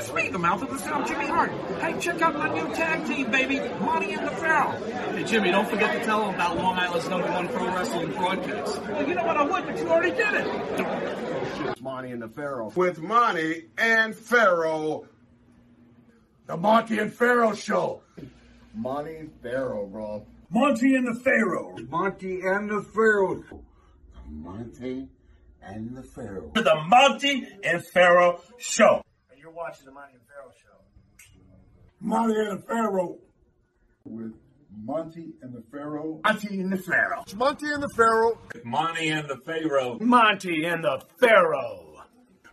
It's me, the mouth of the South, Jimmy Hart. Hey, check out my new tag team, baby, Monty and the Pharaoh. Hey, Jimmy, don't forget to tell them about Long Island's number one pro wrestling broadcast. Well, you know what I would, but you already did it. It's Monty and the Pharaoh. With Monty and Pharaoh. The Monty and Pharaoh Show. Monty and Pharaoh, bro. Monty and the Pharaoh. Monty and the Pharaoh. Monty and the Pharaoh. The Monty and Pharaoh Show. And watching the Monty and Pharaoh show. Monty and the Pharaoh. With Monty and the Pharaoh. Monty and the Pharaoh. It's Monty and the Pharaoh. Monty and the Pharaoh. Monty and the Pharaoh.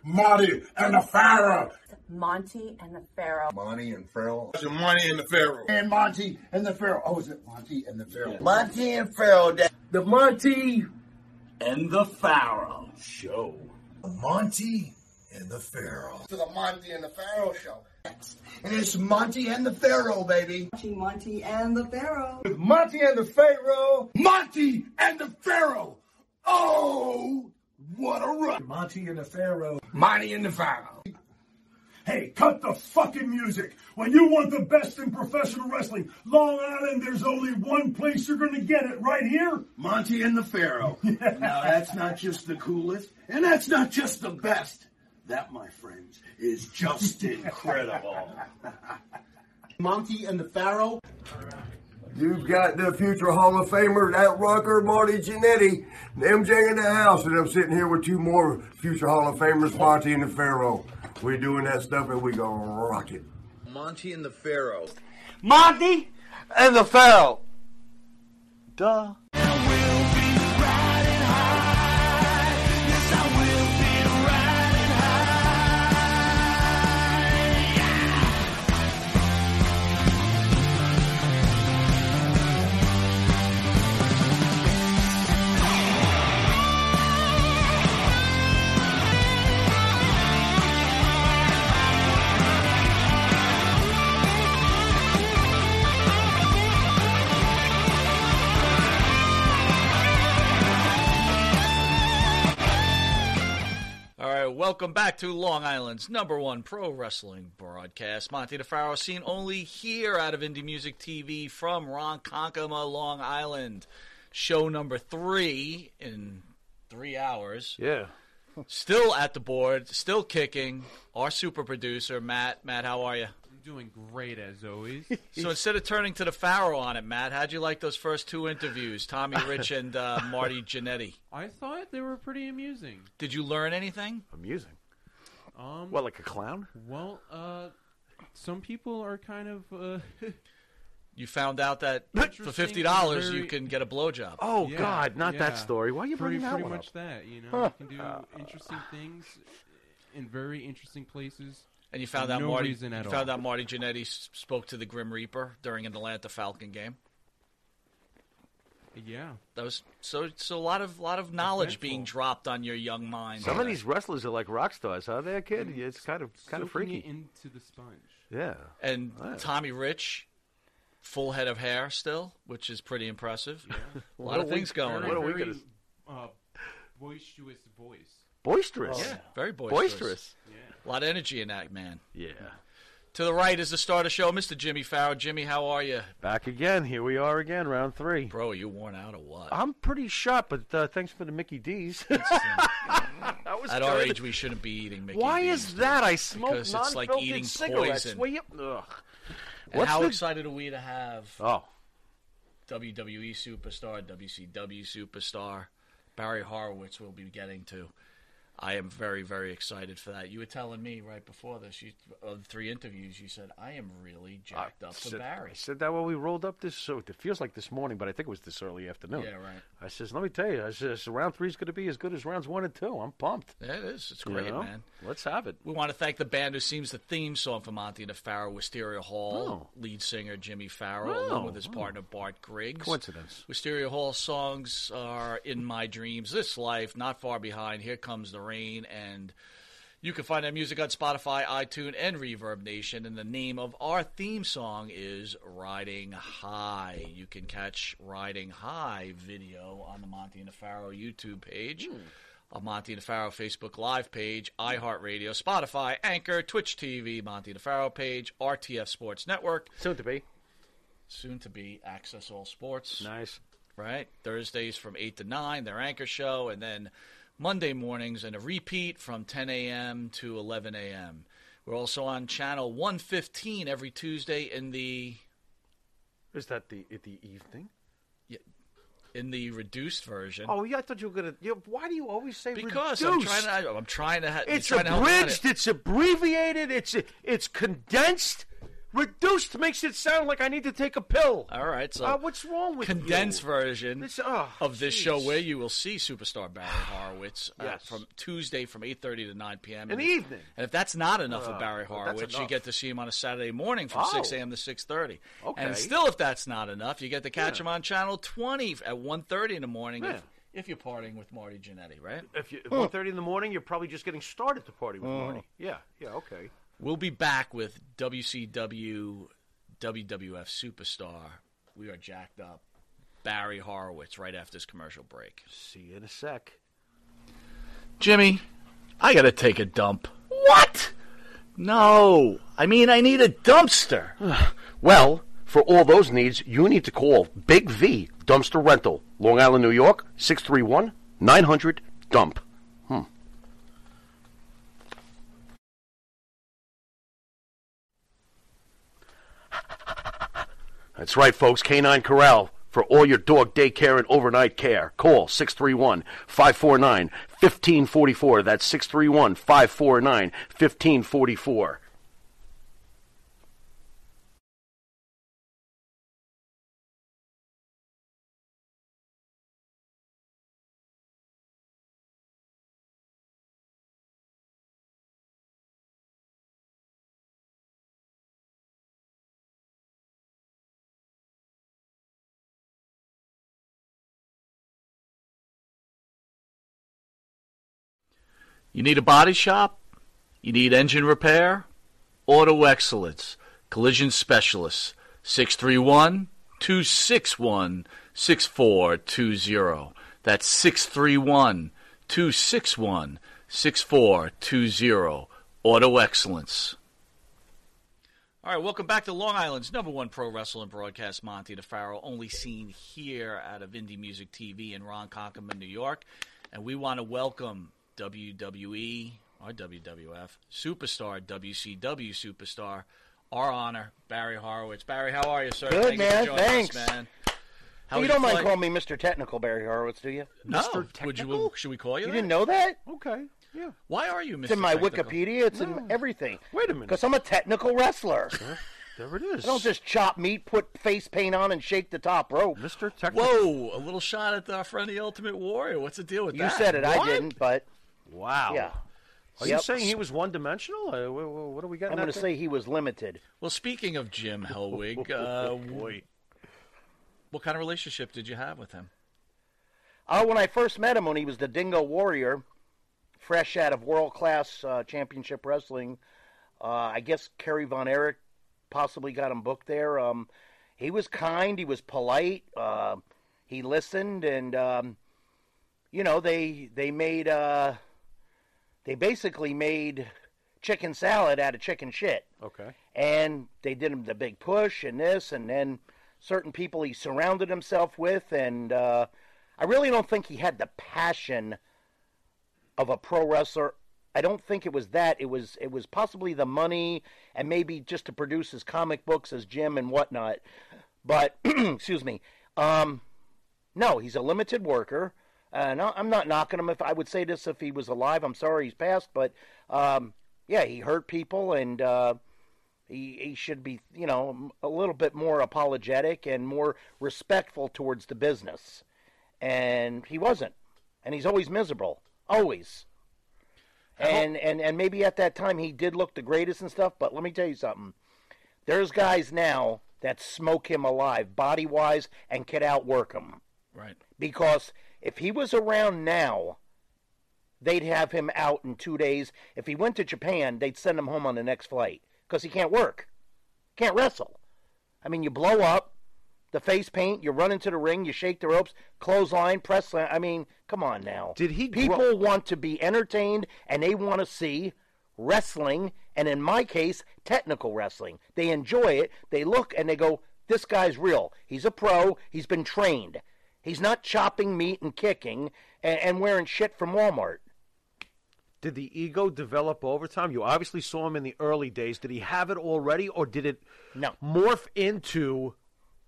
Monty and the Pharaoh. Monty and the Pharaoh. Monty and Pharaoh. It's Monty and the Pharaoh. And Monty and the Pharaoh. Oh, is it Monty and the Pharaoh? Monty and Pharaoh. The Monty and the Pharaoh show. Monty and the Pharaoh. To the Monty and the Pharaoh show. And it's Monty and the Pharaoh, baby. Monty Monty and the Pharaoh. With Monty and the Pharaoh. Monty and the Pharaoh. Oh, what a run. Monty and the Pharaoh. Monty and the Pharaoh. Hey, cut the fucking music. When you want the best in professional wrestling, Long Island, there's only one place you're going to get it right here. Monty and the Pharaoh. now that's not just the coolest, and that's not just the best. That, my friends, is just incredible. Monty and the Pharaoh. You've got the future Hall of Famer, that rocker, Marty Jannetty, and MJ in the house, and I'm sitting here with two more future Hall of Famers, Monty and the Pharaoh. We're doing that stuff and we gonna rock it. Monty and the Pharaoh. Monty and the Pharaoh. Duh. Welcome back to Long Island's number one pro wrestling broadcast. Monty DeFaro seen only here out of Indie Music TV from Ronkonkoma, Long Island. Show number three in three hours. Yeah. Still at the board, still kicking. Our super producer, Matt. Matt, how are you? I'm doing great as always. So instead of turning to the Pharaoh on it, Matt, how'd you like those first two interviews, Tommy Rich and uh, Marty Jannetty? I thought they were pretty amusing. Did you learn anything? Amusing. Um, What, like a clown? well, uh, some people are kind of. Uh, You found out that for fifty dollars you can get a blowjob. Oh, yeah, God, not yeah. that story. Why are you pretty, bringing that pretty one much up? that? You know, you can do interesting things in very interesting places. And you found for out no Marty. reason You at found all. out Marty Jannetty spoke to the Grim Reaper during an Atlanta Falcon game. Yeah. That was so. So a lot of lot of knowledge Eventful. being dropped on your young mind. Some of these wrestlers are like rock stars, huh? There, kid. It's kind of kind of freaky. it into the sponge. Yeah. and Wow. Tommy Rich, full head of hair still, which is pretty impressive. Yeah. a lot What of things going Very, What on. are we very, gonna- uh, boisterous voice. Boisterous. Yeah, very boisterous. Boisterous. A lot of energy in that man. Yeah. To the right is the star of the show, Mr. Jimmy Farrow. Jimmy, how are you, Back again. Here we are again, round three. bro? Are you worn out or what? I'm pretty sharp, but uh, thanks for the Mickey D's. That was At our good. age, we shouldn't be eating Mickey Why D's, is that? I smoke Because it's like non-filtered eating cigarettes. poison. Well, you- ugh. And What's how the- excited are we to have Oh, WWE superstar, WCW superstar, Barry Horowitz will be getting to. I am very, very excited for that. You were telling me right before this, you, of three interviews, you said, I am really jacked up for Barry. I said that when we rolled up this. So it feels like this morning, but I think it was this early afternoon. Yeah, right. I says, let me tell you, I says round three's going to be as good as rounds one and two. I'm pumped. Yeah, it is. It's You great, know? man. Let's have it. We want to thank the band who sings the theme song for Monty and the Pharaoh, Wisteria Hall, Oh. lead singer Jimmy Farrell, Oh, along with his oh, oh. partner Bart Griggs. Coincidence. Wisteria Hall songs are In My Dreams, This Life, Not Far Behind, Here Comes the Rain, and you can find that music on Spotify, iTunes, and Reverb Nation. And the name of our theme song is Riding High. You can catch Riding High video on the Monty and the Pharaoh YouTube page. Hmm. a Monty DeFaro Facebook Live page, iHeartRadio, Spotify, Anchor, Twitch TV, Monty DeFaro page, RTF Sports Network. Soon to be. Soon to be Access All Sports. Nice. Right? Thursdays from 8 to 9, their anchor show, and then Monday mornings and a repeat from 10 a.m. to 11 a.m. We're also on channel 115 every Tuesday in the Is that the the evening? in the reduced version. Oh, yeah, I thought you were gonna. You, why do you always say because I'm reduced? trying to. I'm trying to. Ha- It's trying to help you abridged. It's abbreviated. It's it's condensed. Reduced makes it sound like I need to take a pill. All right, so Uh, what's wrong with condensed you? version This- oh, of this jeez. show where you will see superstar Barry Horowitz uh, Yes. from Tuesday from 8:30 to 9 p.m. In the evening. And if that's not enough Oh, of Barry Horowitz, you get to see him on a Saturday morning from Oh. 6 a.m. to 6:30. Okay. And still, if that's not enough, you get to catch Yeah. him on channel 20 at 1:30 in the morning. Yeah. If, if you're partying with Marty Jannetty, right? If you one thirty in the morning, you're probably just getting started to party with Oh. Marty. Yeah, yeah, okay. We'll be back with WCW WWF Superstar. We are jacked up. Barry Horowitz right after this commercial break. See you in a sec. Jimmy, I gotta take a dump. What? No, I mean I need a dumpster. Well, for all those needs, you need to call Big V Dumpster Rental, Long Island, New York, 631 900 DUMP. That's right, folks. Canine Corral for all your dog daycare and overnight care. Call 631 549 1544. That's 631 549 1544. You need a body shop? You need engine repair? Auto Excellence, Collision Specialists, 631 261 6420. That's 631 261 6420. Auto Excellence. All right, welcome back to Long Island's number one pro wrestling broadcast, Monty DeFaro, only seen here out of Indie Music TV in Ronkonkoma, New York. And we want to welcome WWE or WWF superstar, WCW superstar, our honor, Barry Horowitz. Barry, how are you, sir? Good, Thank you for man. joining us, Thanks. man. How you don't your mind flight? calling me Mr. Technical, Barry Horowitz, do you? No. Would you, should we call you? You that? didn't know that? Okay. Yeah. Why are you Mr. It's in my Technical? Wikipedia. It's in everything. Wait a minute. Because I'm a technical wrestler. There it is. I don't just chop meat, put face paint on, and shake the top rope. Mr. Technical. Whoa, a little shot at our friend the Ultimate Warrior. What's the deal with You that? You said it. I didn't, but Wow. yeah. Are Yep. you saying he was one dimensional? Uh, wh- wh- what are we getting? I'm going to say he was limited. Well, speaking of Jim Hellwig, uh, Boy. what kind of relationship did you have with him? Oh, when I first met him, when he was the Dingo Warrior, fresh out of world class uh, championship wrestling, uh, I guess Kerry Von Erich possibly got him booked there. Um, he was kind, he was polite, uh, he listened, and um, you know they they made uh, they basically made chicken salad out of chicken shit. Okay. and they did him the big push and this and then certain people he surrounded himself with and uh, i really don't think he had the passion of a pro wrestler. I don't think it was that. It was it was possibly the money and maybe just to produce his comic books as jim and whatnot. But excuse me um, no he's a limited worker uh, no, I'm not knocking him. If I would say this if he was alive, I'm sorry he's passed, but um, yeah, he hurt people, and uh, he he should be, you know, a little bit more apologetic and more respectful towards the business. And he wasn't, and he's always miserable, always. And and and maybe at that time he did look the greatest and stuff, but let me tell you something. There's guys now that smoke him alive, body wise, and can outwork him Right. because if he was around now, they'd have him out in two days. If he went to Japan, they'd send him home on the next flight because he can't work, can't wrestle. I mean, you blow up, The face paint, you run into the ring, you shake the ropes, clothesline, press slam. I mean, come on now. Did he People grow- want to be entertained and they want to see wrestling, and in my case, technical wrestling. They enjoy it. They look and they go, this guy's real. He's a pro. He's been trained. He's not chopping meat and kicking and, and wearing shit from Walmart. Did the ego develop over time? You obviously saw him in the early days. Did he have it already, or did it no. morph into?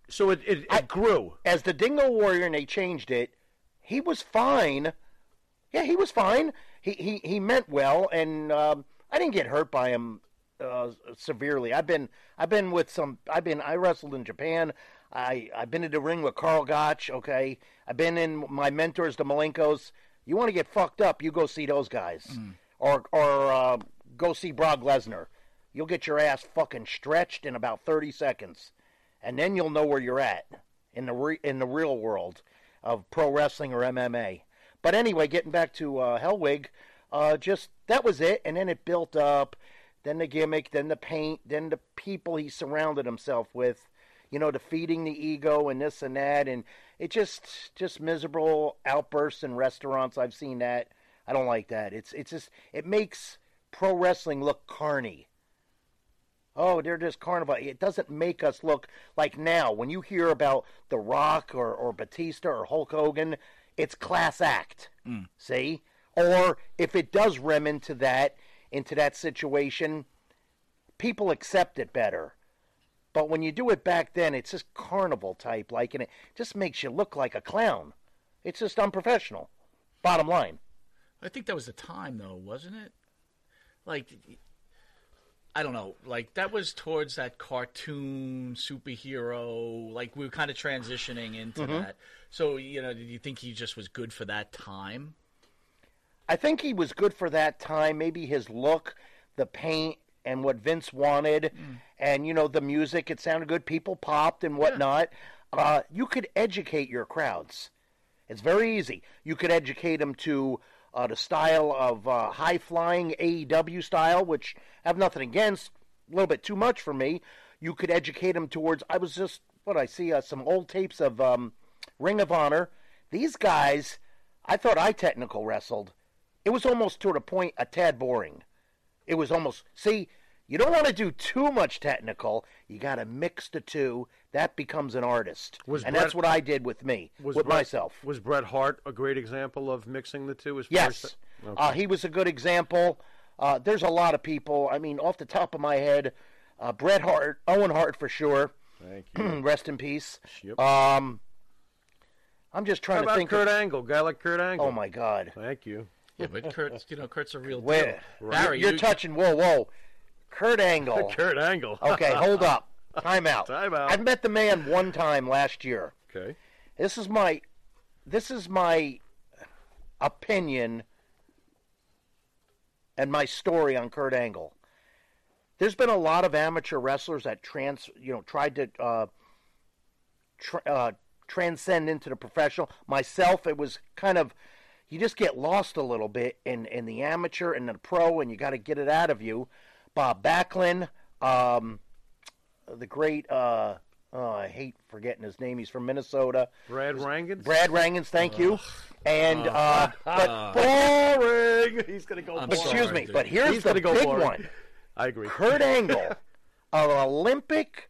So it, it, it grew. As the Dingo Warrior, and they changed it, he was fine. Yeah, he was fine. He he, he meant well, and um, I didn't get hurt by him uh, severely. I've been I've been with some. I've been I wrestled in Japan. I I've been in the ring with Karl Gotch. Okay, I've been in my mentors, the Malenkos. You want to get fucked up? You go see those guys, or or uh, go see Brock Lesnar. You'll get your ass fucking stretched in about thirty seconds, and then you'll know where you're at in the re- in the real world of pro wrestling or MMA. But anyway, getting back to uh, Hellwig, uh, just that was it, and then it built up. Then the gimmick, then the paint, then the people he surrounded himself with. You know, defeating the ego and this and that, and it just just miserable outbursts in restaurants. I've seen that. I don't like that. It's it's just it makes pro wrestling look carny. Oh, they're just carnival. It doesn't make us look like now. When you hear about The Rock or, or Batista or Hulk Hogan, it's class act. Mm. See? Or if it does rem into that, into that situation, people accept it better. But when you do it back then, it's just carnival type like, and it just makes you look like a clown. It's just unprofessional. Bottom line. I think that was the time, though, wasn't it? Like, I don't know. Like that was towards that cartoon superhero. Like we were kind of transitioning into Mhm. that. So you know, did you think he just was good for that time? I think he was good for that time. Maybe his look, the paint, and what Vince wanted, and you know the music. It sounded good. People popped and whatnot. Uh, you could educate your crowds. It's very easy. You could educate them to uh, the style of uh, high flying AEW style, which I have nothing against. A little bit too much for me. You could educate them towards. I was just what I see uh, some old tapes of um, Ring of Honor. These guys, I thought I technical wrestled. It was almost to the point a tad boring. It was almost see. You don't want to do too much technical. You got to mix the two. That becomes an artist, Was and Bret- that's what I did with me, Was with Bret- myself. Was Bret Hart a great example of mixing the two? As Yes, as that- uh, he was a good example. Uh, there's a lot of people. I mean, off the top of my head, uh, Bret Hart, Owen Hart for sure. Thank you. Rest in peace. Yep. Um, I'm just trying How to about think. Kurt of, Angle? Guy like Kurt Angle. Oh my God. Thank you. Yeah, but Kurt's you know Kurt's a real Where deal. Barry, you're you- touching. Whoa, whoa. Kurt Angle. Kurt Angle. okay, hold up. Time out. Time out. I've met the man one time last year. Okay. This is my this is my opinion and my story on Kurt Angle. There's been a lot of amateur wrestlers that trans, you know, tried to uh, tr- uh, transcend into the professional. Myself, it was kind of you just get lost a little bit in in the amateur and the pro, and you got to get it out of you. Bob Backlund, um, the great. Uh, oh, I hate forgetting his name. He's from Minnesota. Brad Rheingans. Brad Rheingans, thank you. And uh, but boring. He's gonna go. boring. excuse me, but here's He's the gonna go big boring. one. I agree. Kurt Angle, an Olympic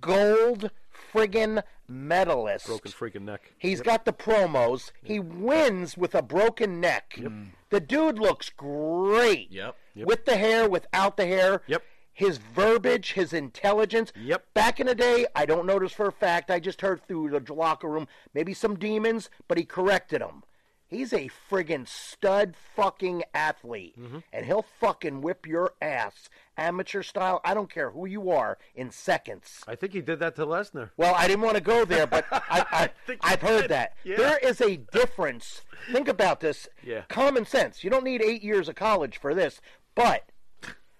gold friggin' medalist. Broken freaking neck. He's got the promos. He wins with a broken neck. Mm. The dude looks great. Yep. With the hair, without the hair. Yep. His verbiage, his intelligence. Yep. Back in the day, I don't know this for a fact. I just heard through the locker room, maybe some demons, but he corrected them. He's a friggin' stud fucking athlete. Mm-hmm. And he'll fucking whip your ass, amateur style. I don't care who you are, in seconds. I think he did that to Lesnar. Well, I didn't want to go there, but I, I, I've heard that. Yeah. There is a difference. Think about this. Yeah. Common sense. You don't need eight years of college for this, but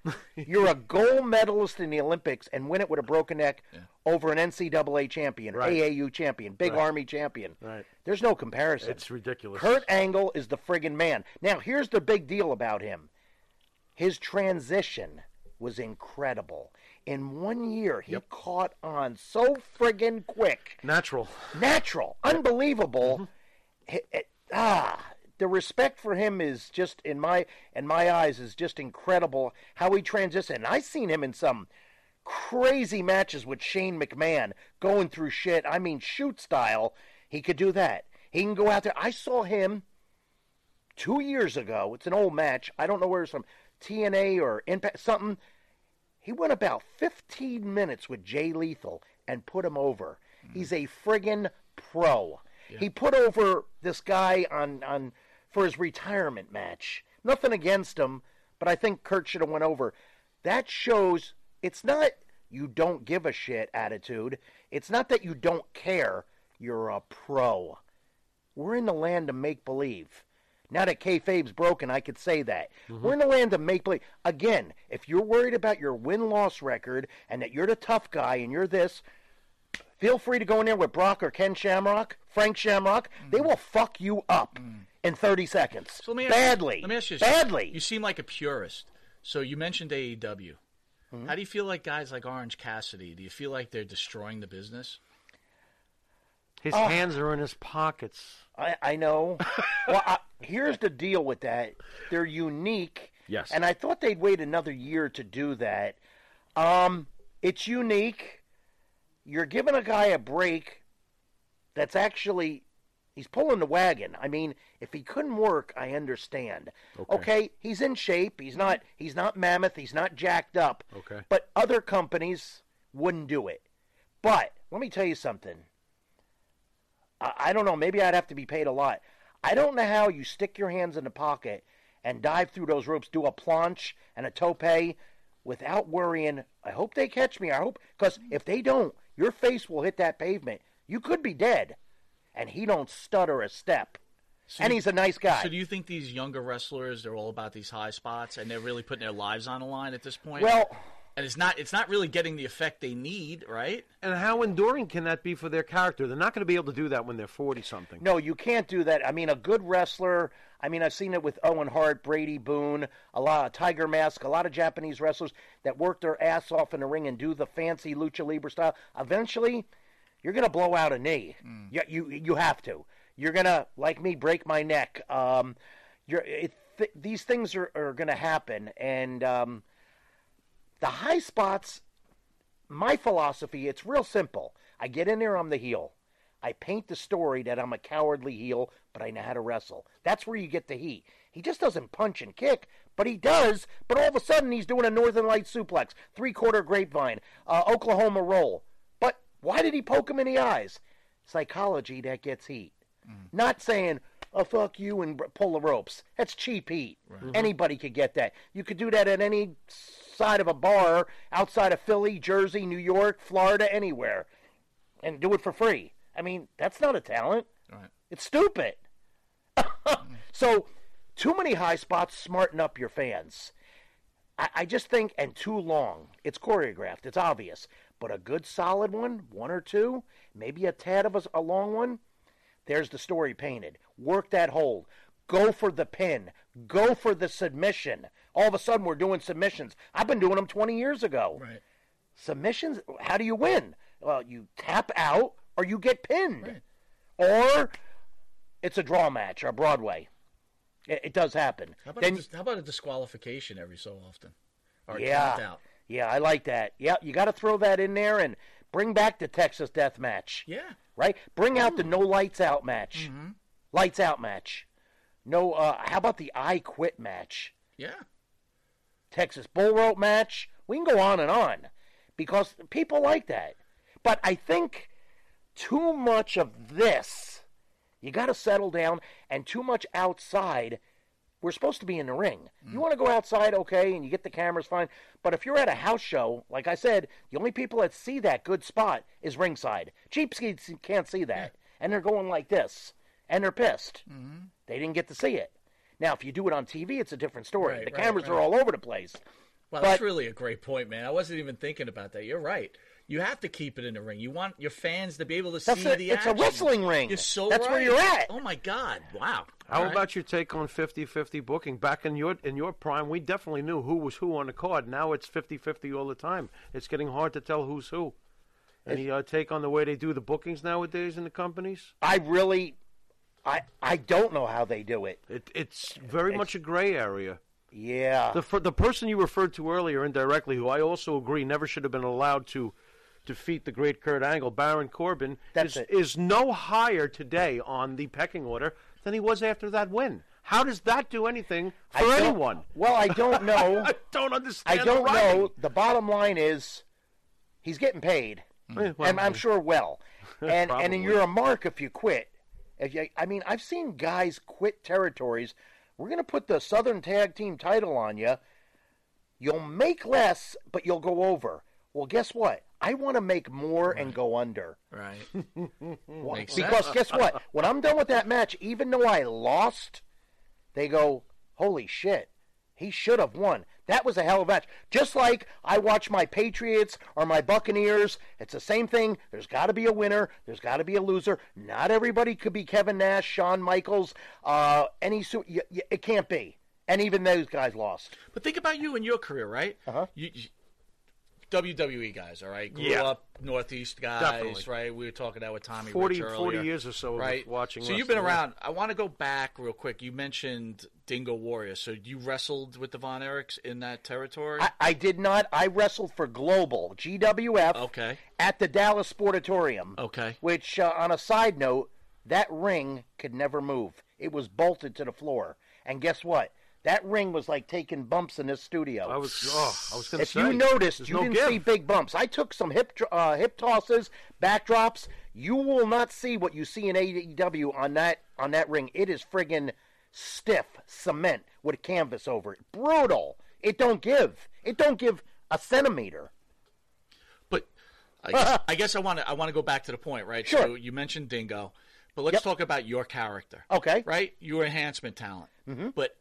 you're a gold medalist in the Olympics and win it with a broken neck over an NCAA champion, Right. AAU champion, Big Right. Army champion. Right. There's no comparison. It's ridiculous. Kurt Angle is the friggin' man. Now, here's the big deal about him his transition was incredible. In one year, he caught on so friggin' quick. Natural. Natural. Unbelievable. It- it- ah, the respect for him is just in my in my eyes is just incredible how he transitioned. And I seen him in some crazy matches with Shane McMahon going through shit. I mean, shoot style. He could do that. He can go out there. I saw him two years ago. It's an old match. I don't know where it's from. TNA or Impact something. He went about 15 minutes with Jay Lethal and put him over. Mm-hmm. He's a friggin' pro. He put over this guy on on for his retirement match. Nothing against him, but I think Kurt should have went over. That shows it's not you don't give a shit attitude. It's not that you don't care. You're a pro. We're in the land of make believe. Now that kayfabe's broken, I could say that. Mm-hmm. We're in the land of make believe. Again, if you're worried about your win loss record and that you're the tough guy and you're this, feel free to go in there with Brock or Ken Shamrock, Frank Shamrock. They mm. will fuck you up mm. In 30 seconds. So let me ask Badly. You, let me ask you this. Badly. You seem like a purist. So you mentioned AEW. Mm-hmm. How do you feel like guys like Orange Cassidy? Do you feel like they're destroying the business? His Ah. hands are in his pockets. I, I know. well, I, here's the deal with that. They're unique. Yes. And I thought they'd wait another year to do that. Um, it's unique. You're giving a guy a break that's actually he's pulling the wagon. I mean, if he couldn't work, I understand. Okay. he's in shape. He's not he's not mammoth, he's not jacked up. Okay. But other companies wouldn't do it. But let me tell you something. I, I don't know. Maybe I'd have to be paid a lot. I don't know how you stick your hands in the pocket and dive through those ropes, do a plancha and a tope without worrying. I hope they catch me. I hope because if they don't, your face will hit that pavement. You could be dead, and he don't stutter a step. So and you- he's a nice guy. So do you think these younger wrestlers they're all about these high spots and they're really putting their lives on the line at this point? Well, and it's not it's not really getting the effect they need, right? And how enduring can that be for their character? They're not going to be able to do that when they're 40 something. No, you can't do that. I mean, a good wrestler. I mean, I've seen it with Owen Hart, Brady Boone, a lot of Tiger Mask, a lot of Japanese wrestlers that work their ass off in the ring and do the fancy lucha libre style. Eventually, you're gonna blow out a knee. You, you you have to. You're gonna like me break my neck. Um, you're it, th- these things are, are gonna happen, and um, the high spots my philosophy it's real simple. I get in there i'm the heel. I paint the story that i'm a cowardly heel but i know how to wrestle. That's where you get the heat. He just doesn't punch and kick but he does but all of a sudden he's doing a northern light suplex three quarter grapevine uh, oklahoma roll why did he poke him in the eyes? Psychology that gets heat. Mm. Not saying oh fuck you and pull the ropes. That's cheap heat. Mm-hmm. Anybody could get that. You could do that at any side of a bar outside of philly jersey new york florida anywhere and do it for free. I mean that's not a talent. Right. it's stupid. So too many high spots smarten up your fans. I, I just think and too long. It's choreographed. It's obvious but a good solid one one or two maybe a tad of a, a long one there's the story painted. Work that hold. Go for the pin. Go for the submission. All of a sudden, we're doing submissions. I've been doing them 20 years ago. Right. Submissions, how do you win? Well, you tap out or you get pinned. Or it's a draw match or Broadway. It, it does happen. How about, Then- a, dis- how about a disqualification every so often? Or yeah. count out? Yeah, I like that. Yeah, you got to throw that in there and bring back the Texas Death Match. Yeah. Right? Bring out the no lights out match. Lights out match. No, uh, how about the I quit match? Yeah. Texas bull rope match. We can go on and on because people like that. But I think too much of this, you got to settle down, and too much outside. We're supposed to be in the ring. You mm. want to go outside, okay, and you get the cameras fine. But if you're at a house show, like I said, the only people that see that good spot is ringside. Cheapskates can't see that, and they're going like this, and they're pissed. Mm-hmm. They didn't get to see it. Now, if you do it on TV, it's a different story. Right, the right, cameras are all over the place. Well, But- that's really a great point, man. I wasn't even thinking about that. You're right. You have to keep it in the ring. You want your fans to be able to That's see a- the it's a action. wrestling ring. You're so That's where you're at. Oh my God! Wow. How All right. about your take on 50-50 booking? Back in your in your prime, we definitely knew who was who on the card. Now it's 50-50 all the time. It's getting hard to tell who's who. Any uh, take on the way they do the bookings nowadays in the companies? I really, I I don't know how they do it. It, it's very much a gray area. Yeah. The for, the person you referred to earlier indirectly, who I also agree never should have been allowed to defeat the great Kurt Angle, Baron Corbin, That's is, it. is no higher today on the pecking order than he was after that win. How does that do anything for anyone? Well, I don't know. I don't understand. I don't the know. The bottom line is, he's getting paid, hmm. well, and I'm sure well. And and you're a mark if you quit. If you, I mean, I've seen guys quit territories. We're going to put the Southern Tag Team title on you. You'll make less, but you'll go over. Well, guess what? I want to make more and go under. Right. Because sense. guess what? When I'm done with that match, even though I lost, they go, "Holy shit, he should have won." That was a hell of a match. Just like I watch my Patriots or my Buccaneers, it's the same thing. There's got to be a winner. There's got to be a loser. Not everybody could be Kevin Nash, Shawn Michaels, uh, any. Su- y- y- it can't be. And even those guys lost. But think about you and your career, right? Uh-huh. You, you, WWE guys, all right? Grew Yeah. up Northeast guys, Definitely. right? We were talking that with Tommy 40 Rich 40 years or so right? watching So you've been around. I want to go back real quick. You mentioned Dingo Warrior. So you wrestled with the Von Erichs in that territory? I, I did not. I wrestled for Global GWF. Okay. At the Dallas Sportatorium. Okay. Which, uh, on a side note, that ring could never move. It was bolted to the floor. And guess what? That ring was like taking bumps in this studio. I was, oh, I was going to say, if say. you noticed, you no didn't give. see big bumps. I took some hip uh, hip tosses, backdrops. You will not see what you see in AEW on that on that ring. It is friggin' stiff cement with canvas over it. Brutal. It don't give. It don't give a centimeter. But I guess, I guess I want to I want to go back to the point, right? Sure. So you mentioned Dingo, but let's Yep. talk about your character. Okay. Right? You're enhancement talent. Mhm. But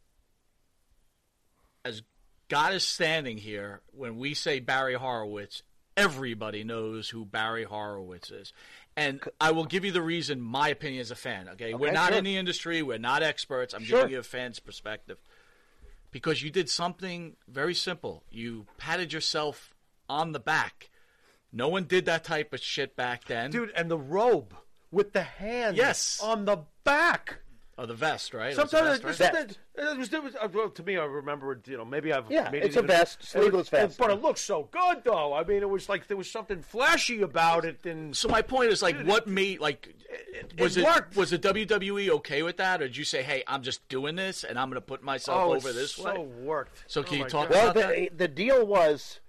as God is standing here, when we say Barry Horowitz, everybody knows who Barry Horowitz is. And I will give you the reason, my opinion as a fan. Okay, we're not sure. in the industry, we're not experts. I'm Sure. giving you a fan's perspective because you did something very simple. You patted yourself on the back. No one did that type of shit back then. Dude, and the robe with the hand Yes. on the back. Oh, the vest, right? It was Sometimes vest, it, right? sometimes it was, it was uh, well, to me. I remember. You know, maybe I've Yeah, made it's it a even- vest, it was- sleeveless vest. but it looks so good though. I mean, it was like there was something flashy about it. And So my point is like, what made like was it it, worked. was the WWE okay with that, or did you say, hey, I'm just doing this and I'm going to put myself oh, over it's this so way? worked. So can Oh you talk God. Well, about that? the, the deal was,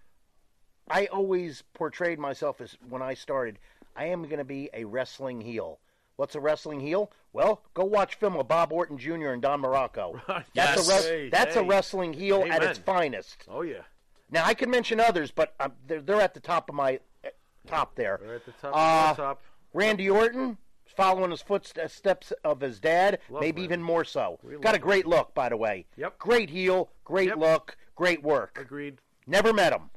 I always portrayed myself as when I started, I am going to be a wrestling heel. What's a wrestling heel? Well, go watch film of Bob Orton Jr. and Don Muraco. That's Yes. a res- Hey, that's a wrestling heel at its finest. Oh yeah, Now I can mention others, but um, they're they're at the top of my eh, top there. They're at the top Uh, the top. Randy Orton following his footsteps of his dad, Love maybe Randy. even more so. We Got a great look, by the way. Yep. Great heel, great Yep. look, great work. Agreed. Never met him.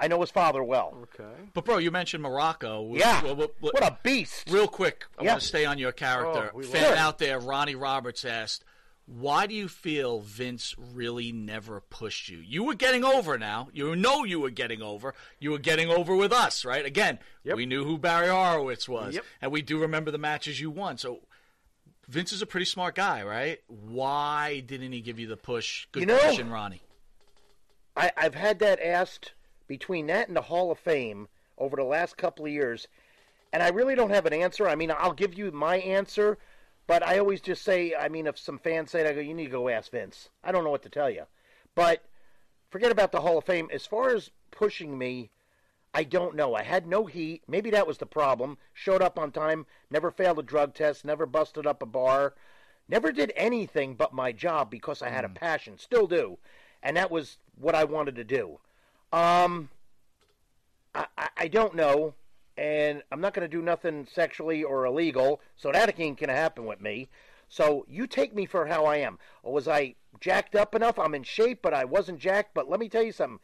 I know his father well. Okay. But bro, you mentioned Muraco. Yeah. Well, well, well, What a beast. Real quick, I Yeah. want to stay on your character. Oh, we Fan out there, Ronnie Roberts asked, "Why do you feel Vince really never pushed you? You were getting over now. You know you were getting over. You were getting over with us, right? Again, Yep. we knew who Barry Horowitz was, Yep. and we do remember the matches you won. So." Vince is a pretty smart guy, right? Why didn't he give you the push? Good You know- question, Ronnie. I, I've had that asked between that and the Hall of Fame over the last couple of years, and I really don't have an answer. I mean, I'll give you my answer, but I always just say, I mean, if some fans say it, I go, you need to go ask Vince. I don't know what to tell you. But forget about the Hall of Fame. As far as pushing me, I don't know. I had no heat. Maybe that was the problem. Showed up on time, never failed a drug test, never busted up a bar, never did anything but my job because I had a mm. passion. Still do. And that was what I wanted to do. Um, I, I, I don't know. And I'm not going to do nothing sexually or illegal, so that ain't going to happen with me. So you take me for how I am. Was I jacked up enough? I'm in shape, but I wasn't jacked. But let me tell you something.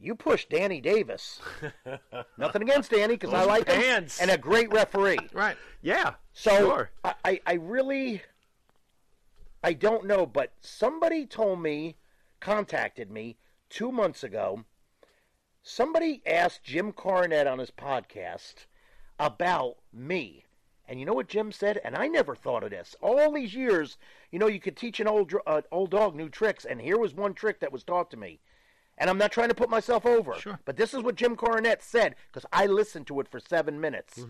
You pushed Danny Davis. Nothing against Danny because I Those like him, pants. and a great referee. Right. Yeah. So Sure. I, I, I really, I don't know, but somebody told me, contacted me two months ago. Somebody asked Jim Cornette on his podcast about me. And you know what Jim said? And I never thought of this. All these years, you know, you could teach an old uh, old dog new tricks, and here was one trick that was taught to me. And I'm not trying to put myself over. Sure. But this is what Jim Cornette said because I listened to it for seven minutes.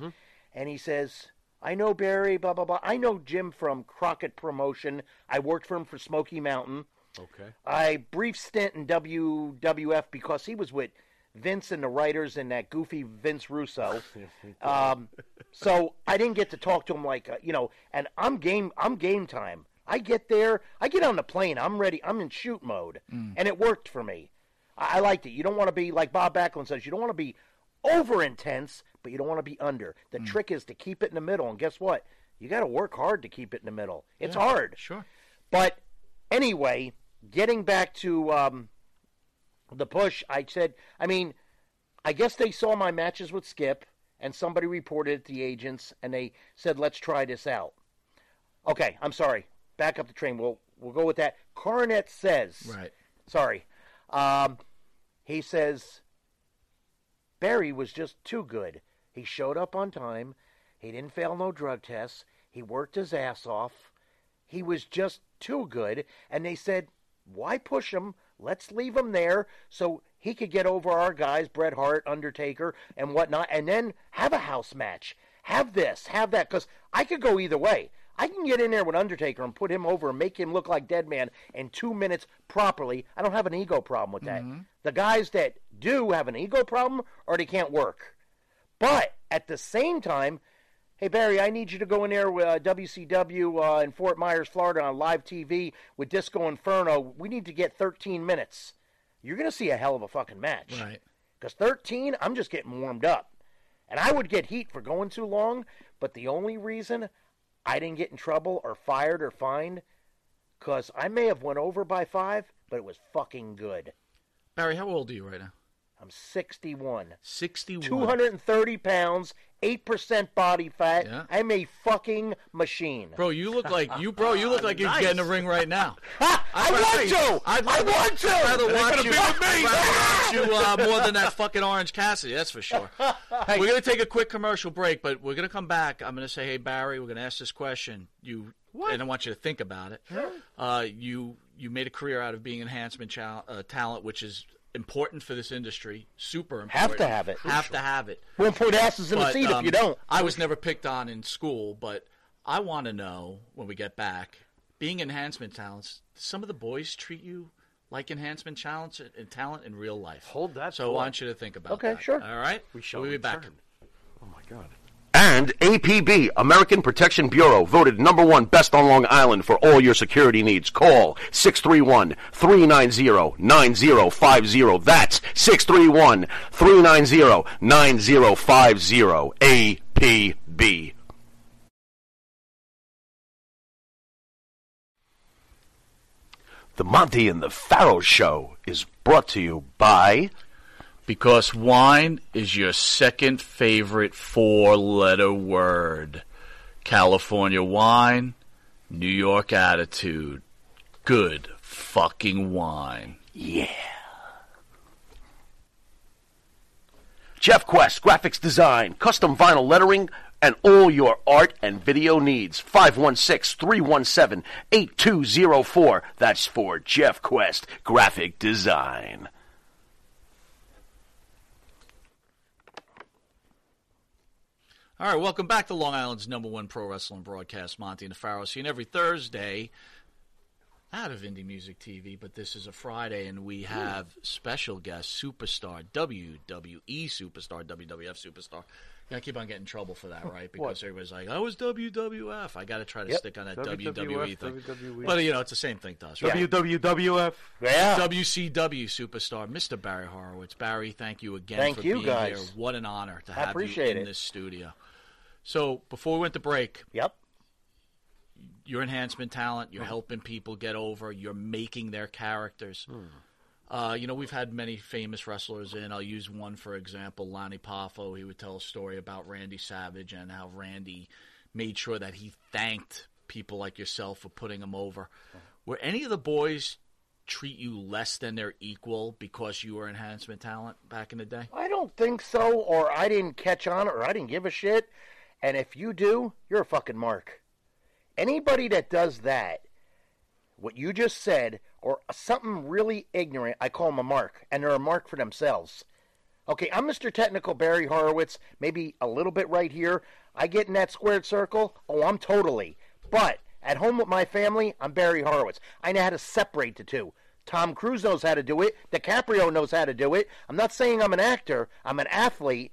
And he says, I know Barry, blah, blah, blah. I know Jim from Crockett Promotion. I worked for him for Smoky Mountain. Okay. I brief stint in WWF because he was with Vince and the writers and that goofy Vince Russo. um, so I didn't get to talk to him like uh, you know. And I'm game. I'm game time. I get there. I get on the plane. I'm ready. I'm in shoot mode, and it worked for me. I, I liked it. You don't want to be like Bob Backlund says. You don't want to be over intense, but you don't want to be under. The trick is to keep it in the middle. And guess what? You got to work hard to keep it in the middle. It's Yeah, hard. Sure. But anyway, getting back to um, the push, I said, I mean, I guess they saw my matches with Skip, and somebody reported it to the agents, and they said, let's try this out. Okay, I'm sorry. Back up the train. We'll we'll go with that. Cornette says, Right. Sorry, um, he says Barry was just too good. He showed up on time. He didn't fail no drug tests. He worked his ass off. He was just too good. And they said, why push him? Let's leave him there so he could get over our guys, Bret Hart, Undertaker, and whatnot, and then have a house match. Have this, have that, because I could go either way. I can get in there with Undertaker and put him over and make him look like Dead Man in two minutes properly. I don't have an ego problem with that. Mm-hmm. The guys that do have an ego problem or they can't work. But at the same time, hey Barry, I need you to go in there with uh, WCW uh, in Fort Myers, Florida, on live TV with Disco Inferno. We need to get 13 minutes. You're going to see a hell of a fucking match. Right. Because 13, I'm just getting warmed up. And I would get heat for going too long, but the only reason I didn't get in trouble or fired or fined, because I may have went over by five, but it was fucking good. Barry, how old are you right now? I'm 61. 61. 230 pounds, 8% body fat. Yeah. I'm a fucking machine. Bro, you look like you, bro. You look like you Nice. get in the ring right now. I want to! I'd I rather, want to! I'd rather watch gonna you. with me. I'd rather watch you uh, more than that fucking Orange Cassidy. That's for sure. We're gonna take a quick commercial break, but we're gonna come back. I'm gonna say, hey Barry, we're gonna ask this question. You, and I want you to think about it. Uh, you you made a career out of being enhancement chal- uh, talent, which is important for this industry. Super important. Have to have it. Have to have it. Won't put asses in the But, seat if um, you don't. I was never picked on in school, but I want to know when we get back, being enhancement talents, some of the boys treat you like enhancement talents and talent in real life. Hold that So I thought. want you to think about Okay, that. sure. All right? We shall We'll be back. return. Oh my God. And APB, American Protection Bureau, voted number one best on Long Island for all your security needs. Call 631-390-9050. That's 631-390-9050. APB. The Monty and the Pharaoh Show is brought to you by... Because wine is your second favorite four letter word. California wine, New York attitude. Good fucking wine. Yeah. Jeff Quest, graphics design, custom vinyl lettering, and all your art and video needs. 516 317 8204. That's for Jeff Quest, graphic design. All right, welcome back to Long Island's number one pro wrestling broadcast, Monty and the Pharaoh. Seen every Thursday out of Indie Music TV, but this is a Friday, and we have special guest, superstar, WWE superstar, WWF superstar. Yeah, I keep on getting trouble for that, right? Because everybody's like, oh, "I was WWF." I got to try to Yep. stick on that WWF, WWE thing. WWE. But you know, it's the same thing to us, right? WWWF. Yeah. WCW superstar, Mr. Barry Horowitz. Barry, thank you again Thank for you, being guys. here. What an honor to I have you appreciate in it. this studio. So before we went to break, Yep. your enhancement talent, you're hmm. helping people get over, you're making their characters. Hmm. Uh, you know, we've had many famous wrestlers in. I'll use one for example, Lanny Poffo. He would tell a story about Randy Savage and how Randy made sure that he thanked people like yourself for putting him over. Were any of the boys treat you less than their equal because you were enhancement talent back in the day? I don't think so, or I didn't catch on, or I didn't give a shit. And if you do, you're a fucking mark. Anybody that does that, what you just said, or something really ignorant, I call them a mark, and they're a mark for themselves. Okay, I'm Mr. Technical Barry Horowitz, maybe a little bit right here. I get in that squared circle, oh, I'm totally. But at home with my family, I'm Barry Horowitz. I know how to separate the two. Tom Cruise knows how to do it. DiCaprio knows how to do it. I'm not saying I'm an actor, I'm an athlete,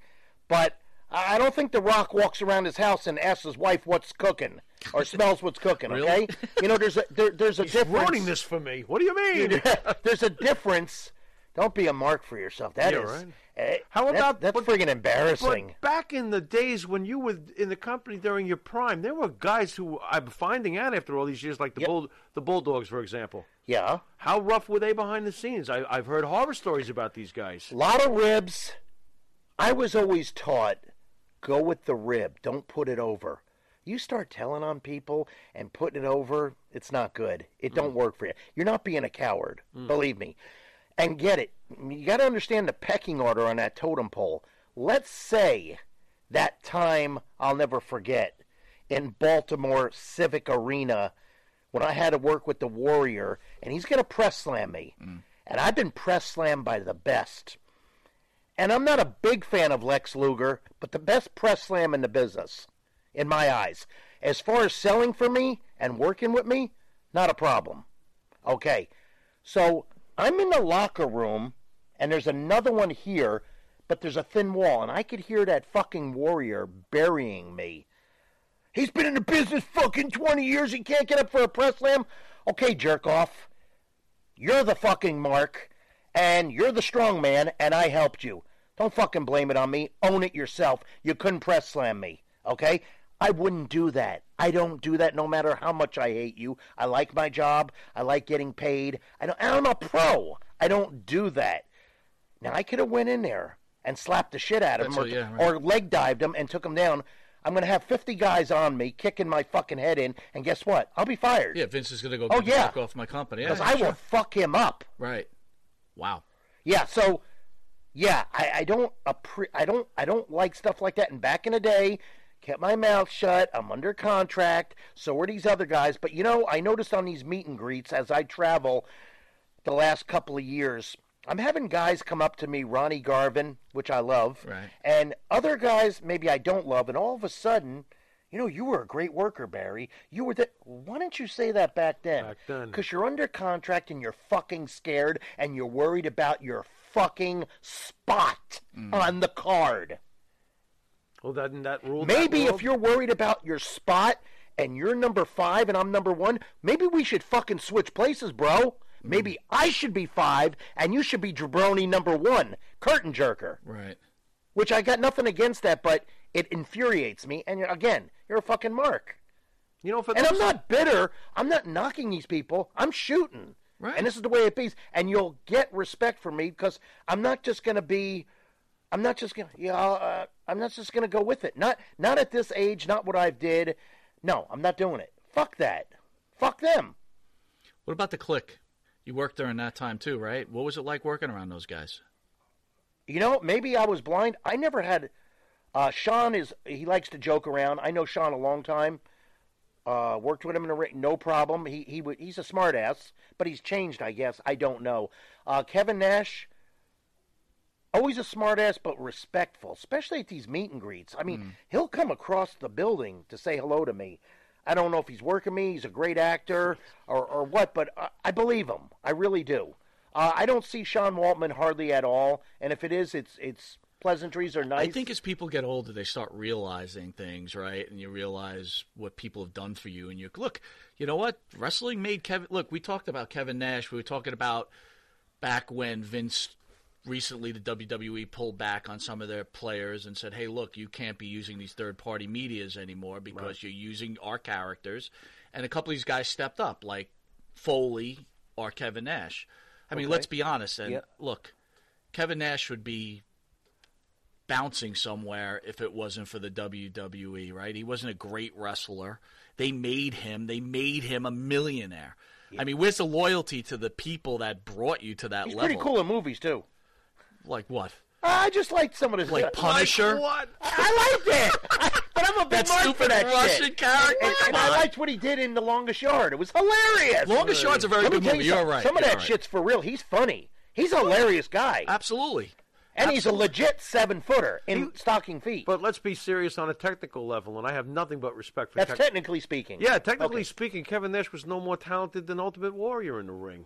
but I don't think The Rock walks around his house and asks his wife what's cooking or smells what's cooking. Really? Okay, you know there's a there, there's a He's difference. ruining this for me. What do you mean? there's a difference. Don't be a mark for yourself. That Yeah, is. right. eh, How that- about that's friggin' embarrassing? But back in the days when you were in the company during your prime, there were guys who I'm finding out after all these years, like the bull, the Bulldogs, for example. Yeah. How rough were they behind the scenes? I, I've heard horror stories about these guys. A lot of ribs. I was always taught go with the rib, don't put it over. You start telling on people and putting it over, it's not good. It mm. don't work for you. You're not being a coward, mm. believe me. And get it. You got to understand the pecking order on that totem pole. Let's say that time I'll never forget in Baltimore Civic Arena when I had to work with the Warrior, and he's going to press slam me. Mm. And I've been press slammed by the best. And I'm not a big fan of Lex Luger, but the best press slam in the business, in my eyes. As far as selling for me and working with me, not a problem. Okay, so I'm in the locker room, and there's another one here, but there's a thin wall, and I could hear that fucking warrior burying me. He's been in the business fucking 20 years. He can't get up for a press slam. Okay, jerk off. You're the fucking mark, and you're the strong man, and I helped you. Don't fucking blame it on me. Own it yourself. You couldn't press slam me. Okay? I wouldn't do that. I don't do that no matter how much I hate you. I like my job. I like getting paid. I don't, I'm a pro. I don't do that. Now, I could have went in there and slapped the shit out of That's him or, what- yeah, right. or leg dived him and took him down. I'm going to have 50 guys on me kicking my fucking head in, and guess what? I'll be fired. Yeah, Vince is going to go Oh, yeah. fuck off my company. Yeah, Because I sure. will fuck him up. Right. Wow. Yeah, so yeah, I, I don't appre- I don't I don't like stuff like that. And back in the day, kept my mouth shut. I'm under contract. So are these other guys. But you know, I noticed on these meet and greets as I travel the last couple of years, I'm having guys come up to me, Ronnie Garvin, which I love, Right. and other guys maybe I don't love, and all of a sudden. You know, you were a great worker, Barry. You were the. Why didn't you say that back then? Back then. Because you're under contract and you're fucking scared and you're worried about your fucking spot mm. on the card. Well, doesn't that rule? Maybe that if you're worried about your spot and you're number five and I'm number one, maybe we should fucking switch places, bro. Maybe mm. I should be five and you should be jabroni number one, curtain jerker. Right. Which I got nothing against that, but it infuriates me. And again, you're a fucking mark. You know, for and I'm not bitter. I'm not knocking these people. I'm shooting. Right. And this is the way it be. And you'll get respect from me because I'm not just going to be. I'm not just going. to Yeah. Uh, I'm not just to go with it. Not. Not at this age. Not what I've did. No, I'm not doing it. Fuck that. Fuck them. What about the Kliq? You worked during that time too, right? What was it like working around those guys? You know, maybe I was blind. I never had. Uh, Sean is. He likes to joke around. I know Sean a long time. Uh, worked with him in the ring, no problem. He he would- he's a smartass, but he's changed, I guess. I don't know. Uh, Kevin Nash, always a smartass, but respectful, especially at these meet and greets. I mean, he'll come across the building to say hello to me. I don't know if he's working me. He's a great actor or or what, but I, I believe him. I really do. Uh, I don't see Sean Waltman hardly at all, and if it is, it's it's pleasantries are nice. I think as people get older, they start realizing things, right? And you realize what people have done for you, and you look. You know what? Wrestling made Kevin. Look, we talked about Kevin Nash. We were talking about back when Vince recently the WWE pulled back on some of their players and said, "Hey, look, you can't be using these third-party medias anymore because Right. you're using our characters." And a couple of these guys stepped up, like Foley or Kevin Nash. I mean, Okay. let's be honest. And Yeah. look, Kevin Nash would be bouncing somewhere if it wasn't for the WWE, right? He wasn't a great wrestler. They made him. They made him a millionaire. I mean, where's the loyalty to the people that brought you to that He's level? pretty cool in movies too. Like what? I just liked some of his Like Punisher? what? I liked it, I- but I'm a big That stupid that Russian shit. character? And, and I liked what he did in The Longest Yard. It was hilarious. Longest Yard's a very Let good movie. you You're right. Some of that right. shit's for real. He's funny. He's a hilarious guy. Absolutely. And he's a legit seven footer in stocking feet. But let's be serious on a technical level, and I have nothing but respect for. That's tech- technically speaking. Yeah, technically Okay. speaking, Kevin Nash was no more talented than Ultimate Warrior in the ring.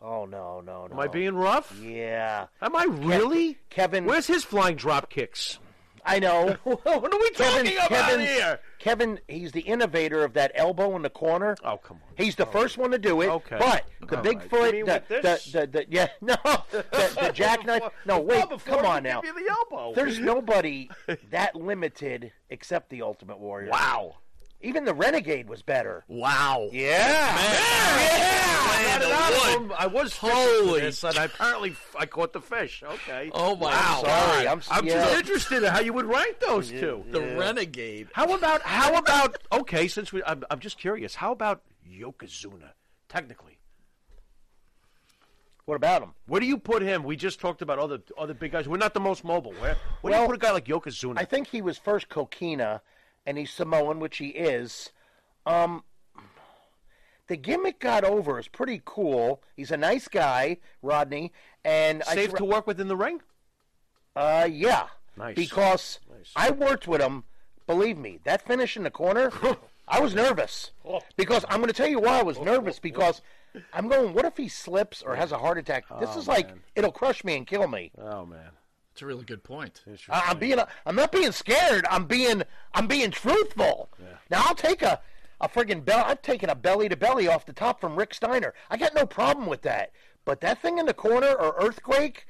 Oh no, no, no. Am I being rough? Yeah. Am I really? Kevin. Where's his flying drop kicks? I know. what are we talking about Kevin, here? Kevin, he's the innovator of that elbow in the corner. Oh, come on. He's the first one to do it. Okay. But the All Bigfoot, right. The, the, the, the, yeah, no, the, the jackknife. No, wait, come on now. the. There's nobody that limited except the Ultimate Warrior. Wow. Even the Renegade was better. Wow. Yeah. I, got it out of wood. I was Holy Holy. and I apparently f- I caught the fish. Okay. Oh, my wow. Sorry, I'm- I'm yeah. just interested in how you would rank those two. The Renegade. How about how about okay? Since we, I'm, I'm just curious. How about Yokozuna? Technically, What about him? where do you put him? We just talked about other other big guys. We're not the most mobile. Where where do Well, you put a guy like Yokozuna? I think he was first Kokina, and he's Samoan, which he is. Um, the gimmick got over. is pretty cool. He's a nice guy, Rodney, and Safe thr- to work with in the ring. Uh, yeah. Nice. Because I worked with him. Believe me, that finish in the corner, I was nervous. Because I'm going to tell you why I was nervous. Because I'm going, what if he slips or has a heart attack? This Oh, is like man. it'll crush me and kill me. Oh man, It's a really good point. I, I'm being, uh, I'm not being scared. I'm being, I'm being truthful. Now I'll take a, a friggin' bell. I've taken a belly to belly off the top from Rick Steiner. I got no problem with that. But that thing in the corner or earthquake,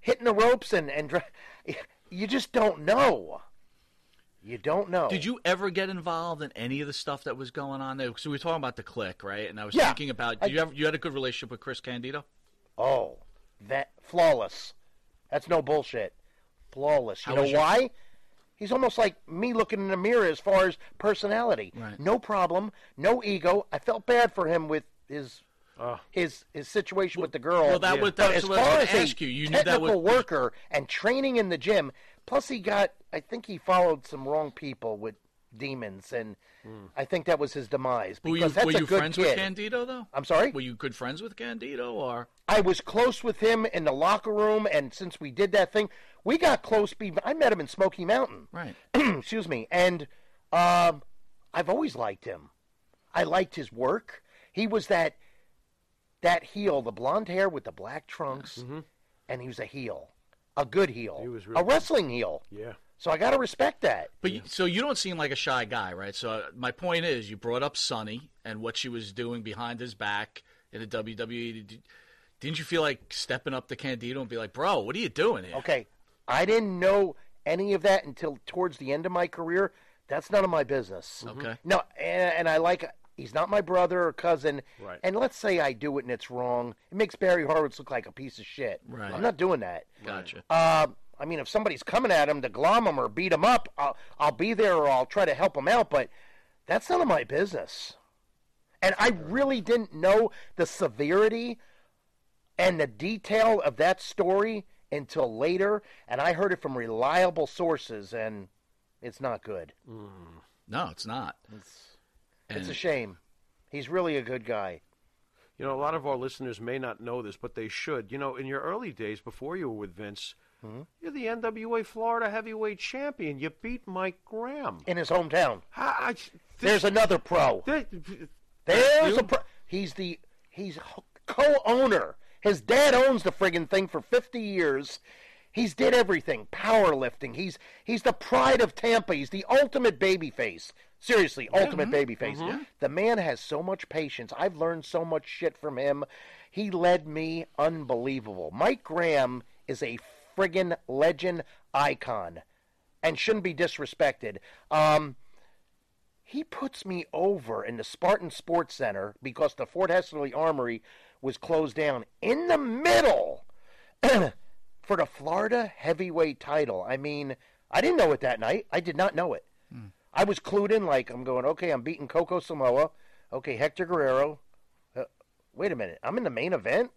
hitting the ropes and and you just don't know. You don't know. Did you ever get involved in any of the stuff that was going on there? So we were talking about the Kliq, right? And I was Yeah. thinking about I- you ever you had a good relationship with Chris Candido? Oh, that flawless. That's no bullshit. Flawless. You How know was your- why? He's almost like me looking in the mirror as far as personality. Right. No problem, no ego. I felt bad for him with his his his situation with the girl. well, that was- But that's as what I was far gonna as a ask you. You knew that technical would- worker and training in the gym. Plus, he got. I think he followed some wrong people with demons, and I think that was his demise. Were you, that's were a you good friends kid. with Candido though? I'm sorry. Were you good friends with Candido or I was close with him in the locker room, and since we did that thing, we got close. be- I met him in Smoky Mountain. right? Excuse me. And um, I've always liked him. I liked his work. He was that that heel, the blonde hair with the black trunks, and he was a heel, a good heel, He was a really- wrestling heel. Yeah. So I got to respect that. But you, so you don't seem like a shy guy, right? So uh, my point is, you brought up Sunny and what she was doing behind his back in the WWE. Did- Didn't you feel like stepping up to Candido and be like, "Bro, what are you doing here?" Okay, I didn't know any of that until towards the end of my career. That's none of my business. Okay. No, and, and I like he's not my brother or cousin. Right. And let's say I do it and it's wrong. It makes Barry Horowitz look like a piece of shit. Right. I'm not doing that. Gotcha. Uh, I mean, if somebody's coming at him to glom him or beat him up, I'll, I'll be there or I'll try to help him out. But that's none of my business. And I really didn't know the severity and the detail of that story until later, and I heard it from reliable sources, and it's not good. Mm. No, it's not. It's, it's a shame. He's really a good guy. You know, a lot of our listeners may not know this, but they should. You know, in your early days before you were with Vince, Hmm? you're the NWA Florida Heavyweight Champion. You beat Mike Graham. In his hometown. How, I, There's another pro. There- There's you? a pro. He's the he's co-owner. His dad owns the friggin' thing for 50 years. He's did everything, powerlifting. He's he's the pride of Tampa. He's the ultimate baby face. Seriously, ultimate baby face. The man has so much patience. I've learned so much shit from him. He led me unbelievable. Mike Graham is a friggin' legend icon and shouldn't be disrespected. Um, he puts me over in the Spartan Sports Center because the Fort Hesterly Armory was closed down in the middle for the Florida heavyweight title. I mean, I didn't know it that night. I did not know it. I was clued in like I'm going, okay, I'm beating Coco Samoa. Okay, Hector Guerrero. Uh, wait a minute, I'm in the main event?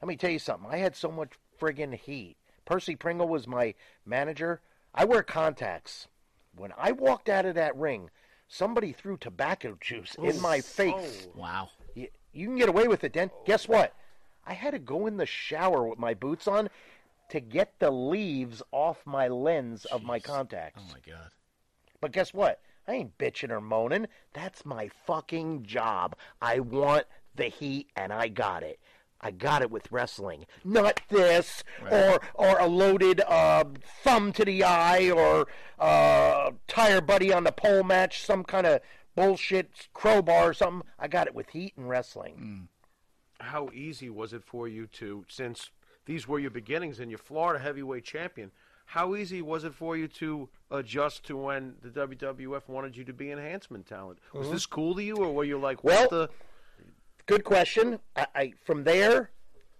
Let me tell you something. I had so much friggin' heat. Percy Pringle was my manager. I wear contacts. When I walked out of that ring, somebody threw tobacco juice in my oh. face. Oh. Wow. You, you can get away with it then. Guess what? I had to go in the shower with my boots on to get the leaves off my lens of my contacts. Oh my god. But guess what? I ain't bitching or moaning. That's my fucking job. I want the heat and I got it. I got it with wrestling. Not this or or a loaded uh, thumb to the eye or uh, tire buddy on the pole match, some kind of bullshit crowbar or something. I got it with heat and wrestling. How easy was it for you to, since these were your beginnings and you're Florida heavyweight champion, how easy was it for you to adjust to when the WWF wanted you to be enhancement talent? Was Mhm. this cool to you, or were you like, Well, what the? Good question. I, I from there,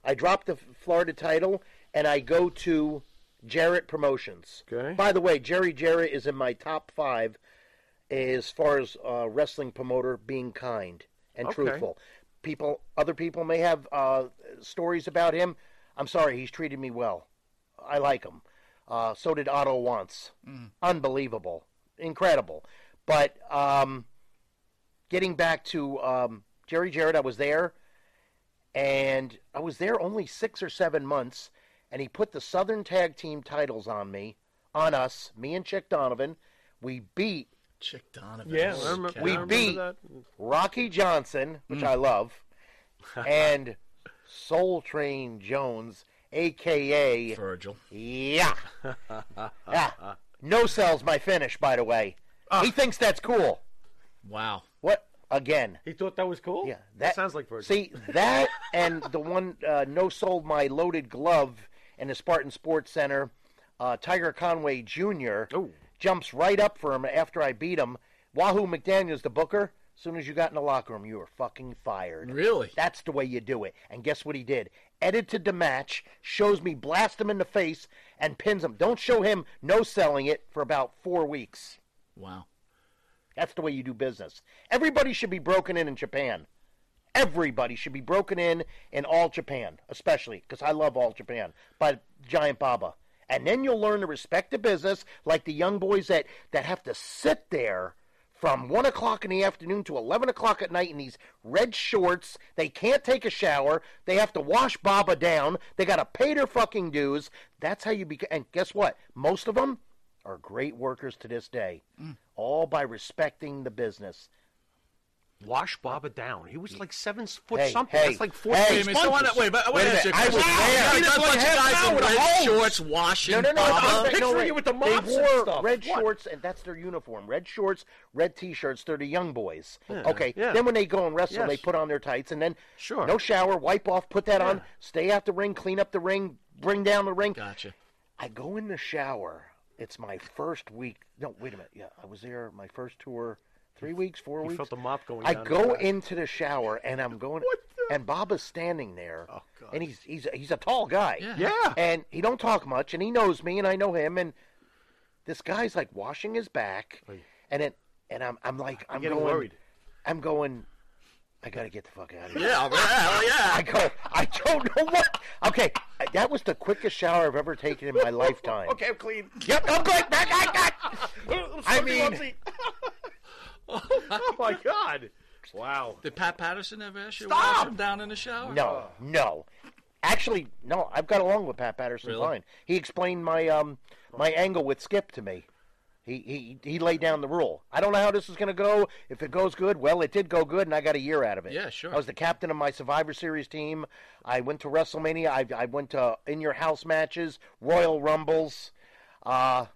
I drop the Florida title and I go to Jarrett Promotions. Okay. By the way, Jerry Jarrett is in my top five as far as uh, wrestling promoter being kind and Okay. truthful. People, other people may have uh, stories about him. I'm sorry, he's treated me well. I like him. Uh, so did Otto Wanz. Unbelievable, incredible. But um, getting back to um, Jerry Jarrett, I was there, and I was there only six or seven months, and he put the Southern Tag Team titles on me, on us, me and Chick Donovan. We beat Chick Donovan. Yeah, I remember- we I beat that. Rocky Johnson, which mm. I love, and Soul Train Jones, aka Virgil. Yeah, yeah. No sells my finish, by the way. Ah. He thinks that's cool. Wow. Again? He thought that was cool. Yeah, that, sounds like Virgil. See that and the one uh, no sold my loaded glove in the Spartan Sports Center. Uh, Tiger Conway Jr. jumps right up for him after I beat him. Wahoo McDaniel's the booker. As soon as you got in the locker room, you were fucking fired. Really? That's the way you do it. And guess what he did? Edited the match, shows me blast him in the face, and pins him. Don't show him no selling it for about four weeks. Wow. That's the way you do business. Everybody should be broken in in Japan. Everybody should be broken in in all Japan, especially because I love all Japan by Giant Baba. And then you'll learn to respect the business, like the young boys that that have to sit there from one o'clock in the afternoon to eleven o'clock at night in these red shorts. They can't take a shower. They have to wash Baba down. They got to pay their fucking dues. That's how you become. And guess what? Most of them are great workers to this day, mm. all by respecting the business. Wash Baba down. He was like seven foot Hey, something. hey, That's like four hey, sponges. So I wanna- wait, but I Wait want a to ask you minute, I was question. there. You got He a just bunch of guys in red hose. shorts washing No, no, no. Baba. I'm picturing no, wait. you with the They mops and wore stuff. red What? shorts, and that's their uniform. Red shorts, red T-shirts. They're the young boys. Yeah, Okay. yeah. Then when they go and wrestle, Yes. they put on their tights, and then Sure. no shower, wipe off, put that on, stay out the ring, clean up the ring, bring down the ring. Gotcha. I go in the shower. It's my first week. No, wait a minute. Yeah, I was there my first tour. Three weeks, four You weeks. felt the mop going I down go his into the shower and I'm going, and Bob is standing there, oh, and he's he's he's a tall guy, Yeah. Yeah. and he don't talk much, and he knows me, and I know him, and this guy's like washing his back, and it, and I'm I'm like I'm getting going, worried. I'm going. I gotta get the fuck out of here. Yeah, yeah, yeah. I go. I don't know what. Okay, that was the quickest shower I've ever taken in my lifetime. Okay, I'm clean. Yep, I'm good. Back, I got. I mean, oh my God! Wow. Did Pat Patterson ever ask you to Stop! wash him down in the shower? No, no. Actually, no. I've got along with Pat Patterson Really? fine. He explained my um my angle with Skip to me. He he he laid down the rule. I don't know how this is going to go. If it goes good, well, it did go good, and I got a year out of it. Yeah, sure. I was the captain of my Survivor Series team. I went to WrestleMania. I I went to in your house matches, Royal Rumbles. Uh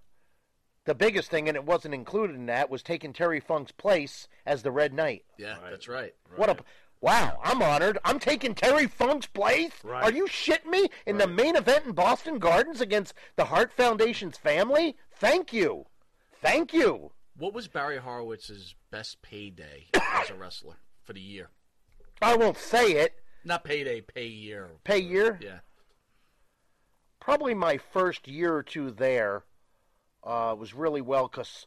the biggest thing, and it wasn't included in that, was taking Terry Funk's place as the Red Knight. Yeah, that's right. What a wow! I'm honored. I'm taking Terry Funk's place. Right. Are you shitting me? In the main event in Boston Gardens against the Hart Foundation's family? Thank you, thank you. What was Barry Horowitz's best payday as a wrestler for the year? I won't say it. Not payday, pay year. Pay year? Yeah. Probably my first year or two there uh, was really well because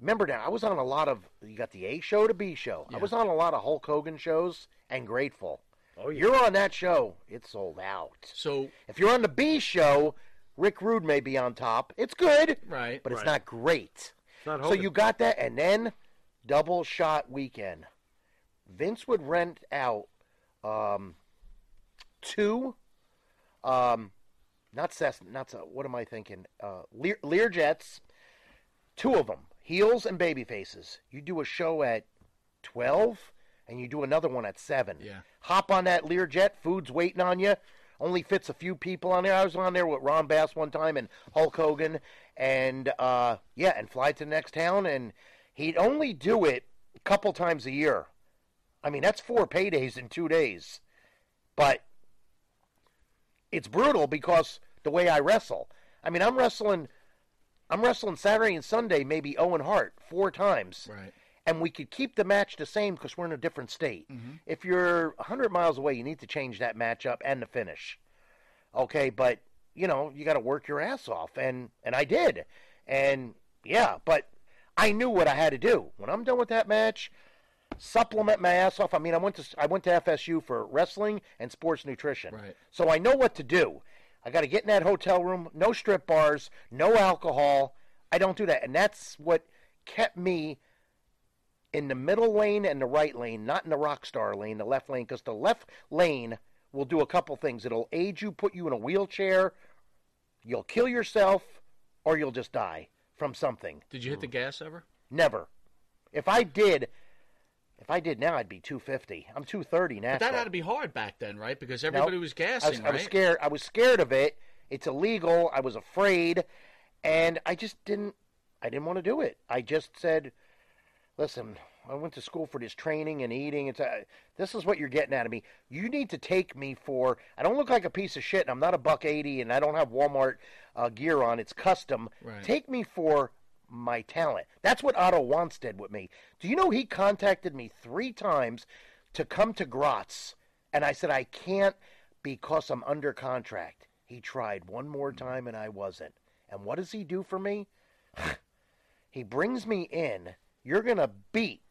remember now I was on a lot of you got the A show to B show. I was on a lot of Hulk Hogan shows and Grateful. Oh, yeah. You're on that show, it's sold out. So if you're on the B show, Rick Rude may be on top. It's good, right? But it's Right. not great. not so you got that, and then double shot weekend. Vince would rent out um, two, um, not Cessna, not Cessna, what am I thinking? Uh, Lear, jets, two of them, heels and baby faces. You do a show at twelve, and you do another one at seven. Yeah. Hop on that Learjet. Food's waiting on you. Only fits a few people on there. I was on there with Ron Bass one time and Hulk Hogan, and uh, yeah, and fly to the next town. And he'd only do it a couple times a year. I mean, that's four paydays in two days. But it's brutal because the way I wrestle. I mean, I'm wrestling. I'm wrestling Saturday and Sunday, maybe Owen Hart four times Right. And we could keep the match the same because we're in a different state. Mm-hmm. If you're 100 miles away, you need to change that matchup and the finish. Okay, but you know you got to work your ass off, and and I did, and yeah, but I knew what I had to do when I'm done with that match. Supplement my ass off. I mean, I went to I went to FSU for wrestling and sports nutrition, Right. so I know what to do. I got to get in that hotel room. No strip bars, no alcohol. I don't do that, and that's what kept me in the middle lane and the right lane, not in the rock star lane, the left lane, because the left lane will do a couple things. It'll aid you, put you in a wheelchair, you'll kill yourself, or you'll just die from something. Did you hit the mm. gas ever? Never. If I did, if I did now, I'd be 250. I'm 230 now. But that had to be hard back then, right? Because Nope. everybody was I gassing, was, I was scared. I was scared of it. It's illegal. I was afraid, and I just didn't. I didn't want to do it. I just said, "Listen, I went to school for this training and eating. It's uh, this is what you're getting out of me. You need to take me for. I don't look like a piece of shit, and I'm not a buck eighty, and I don't have Walmart uh, gear on. It's custom. Right. Take me for." My talent. That's what Otto Wanz did with me. Do you know he contacted me three times to come to Graz, and I said I can't because I'm under contract. He tried one more time and I wasn't. And what does he do for me? he brings me in. You're going to beat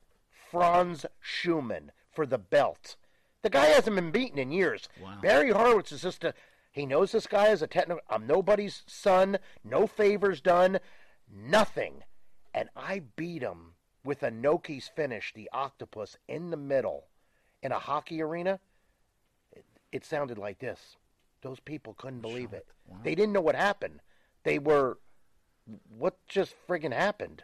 Franz Schuhmann for the belt. The guy hasn't been beaten in years. Barry Horowitz is just a. He knows this guy is a technical. I'm nobody's son. No favors done. Nothing. And I beat him with Inoki's finish, the octopus in the middle, in a hockey arena. It, it sounded like this. Those people couldn't believe it. They didn't know what happened. They were, what just friggin' happened?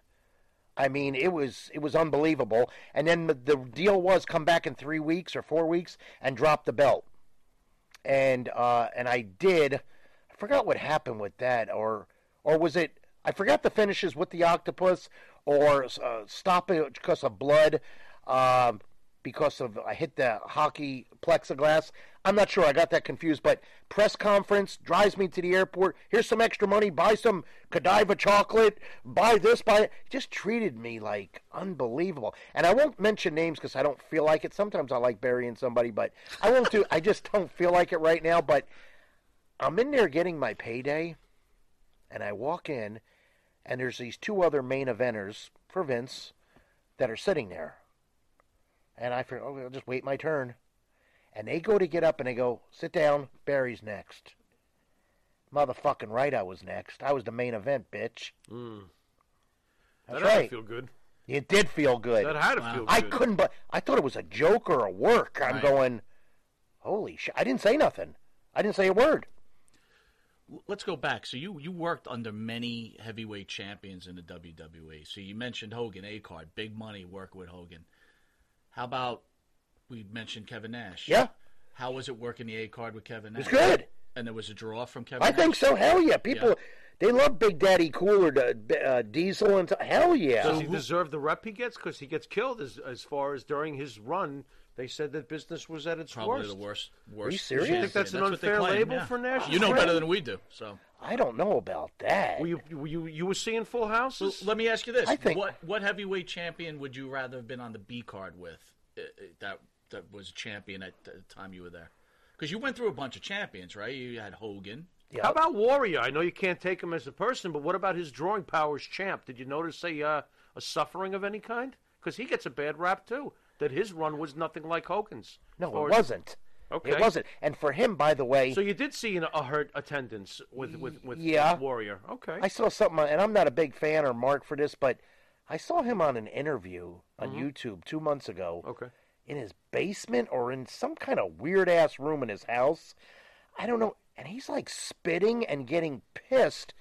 I mean, it was it was unbelievable. And then the- deal was come back in three weeks or four weeks and drop the belt. And uh, and I did. I forgot what happened with that, or or was it? I forgot the finishes with the octopus, or uh, stop it because of blood, um, because of I hit the hockey plexiglass. I'm not sure. I got that confused. But press conference drives me to the airport. Here's some extra money. Buy some Godiva chocolate. Buy this. Buy. It. Just treated me like unbelievable. And I won't mention names because I don't feel like it. Sometimes I like burying somebody, but I won't do. I just don't feel like it right now. But I'm in there getting my payday, and I walk in, and there's these two other main eventers for Vince that are sitting there. And I figure, oh, I'll just wait my turn. And they go to get up and they go, sit down, Barry's next. Motherfucking right, I was next. I was the main event, bitch. Mm. That's that had to right. feel good. It did feel good. That had to feel good. I couldn't, but I thought it was a joke or a work. I'm Right. going, holy shit! I didn't say nothing. I didn't say a word. Let's go back. So you you worked under many heavyweight champions in the WWE. So you mentioned Hogan, A card, big money, work with Hogan. How about we mentioned Kevin Nash? Yeah. How was it working the A card with Kevin Nash? It's good. And there was a draw from Kevin. I Nash? think so. Hell yeah! People, Yeah. they love Big Daddy Cooler, uh, uh, Diesel, and t- hell yeah. Does he deserve the rep he gets? Because he gets killed as as far as during his run. They said that business was at its Probably worst. the worst. Are you serious? You think that's an unfair claim, label yeah. for Nash? You know better than we do. So I don't know about that. Were you, were you you were seeing Full Houses? So let me ask you this: I think- what what heavyweight champion would you rather have been on the B card with? uh, uh, That that was champion at the time you were there? Because you went through a bunch of champions, right? You had Hogan. How about Warrior? I know you can't take him as a person, but what about his drawing powers champ? Did you notice a uh, a suffering of any kind? Because he gets a bad rap too. That his run was nothing like Hogan's. No, it wasn't. Okay. It wasn't. And for him, by the way, So you did see an- a hurt attendance with with with, Yeah. with Warrior. Okay. I saw something, and I'm not a big fan or mark for this, but I saw him on an interview on Mhm. YouTube two months ago. Okay. In his basement or in some kind of weird ass room in his house. I don't know. And he's like spitting and getting pissed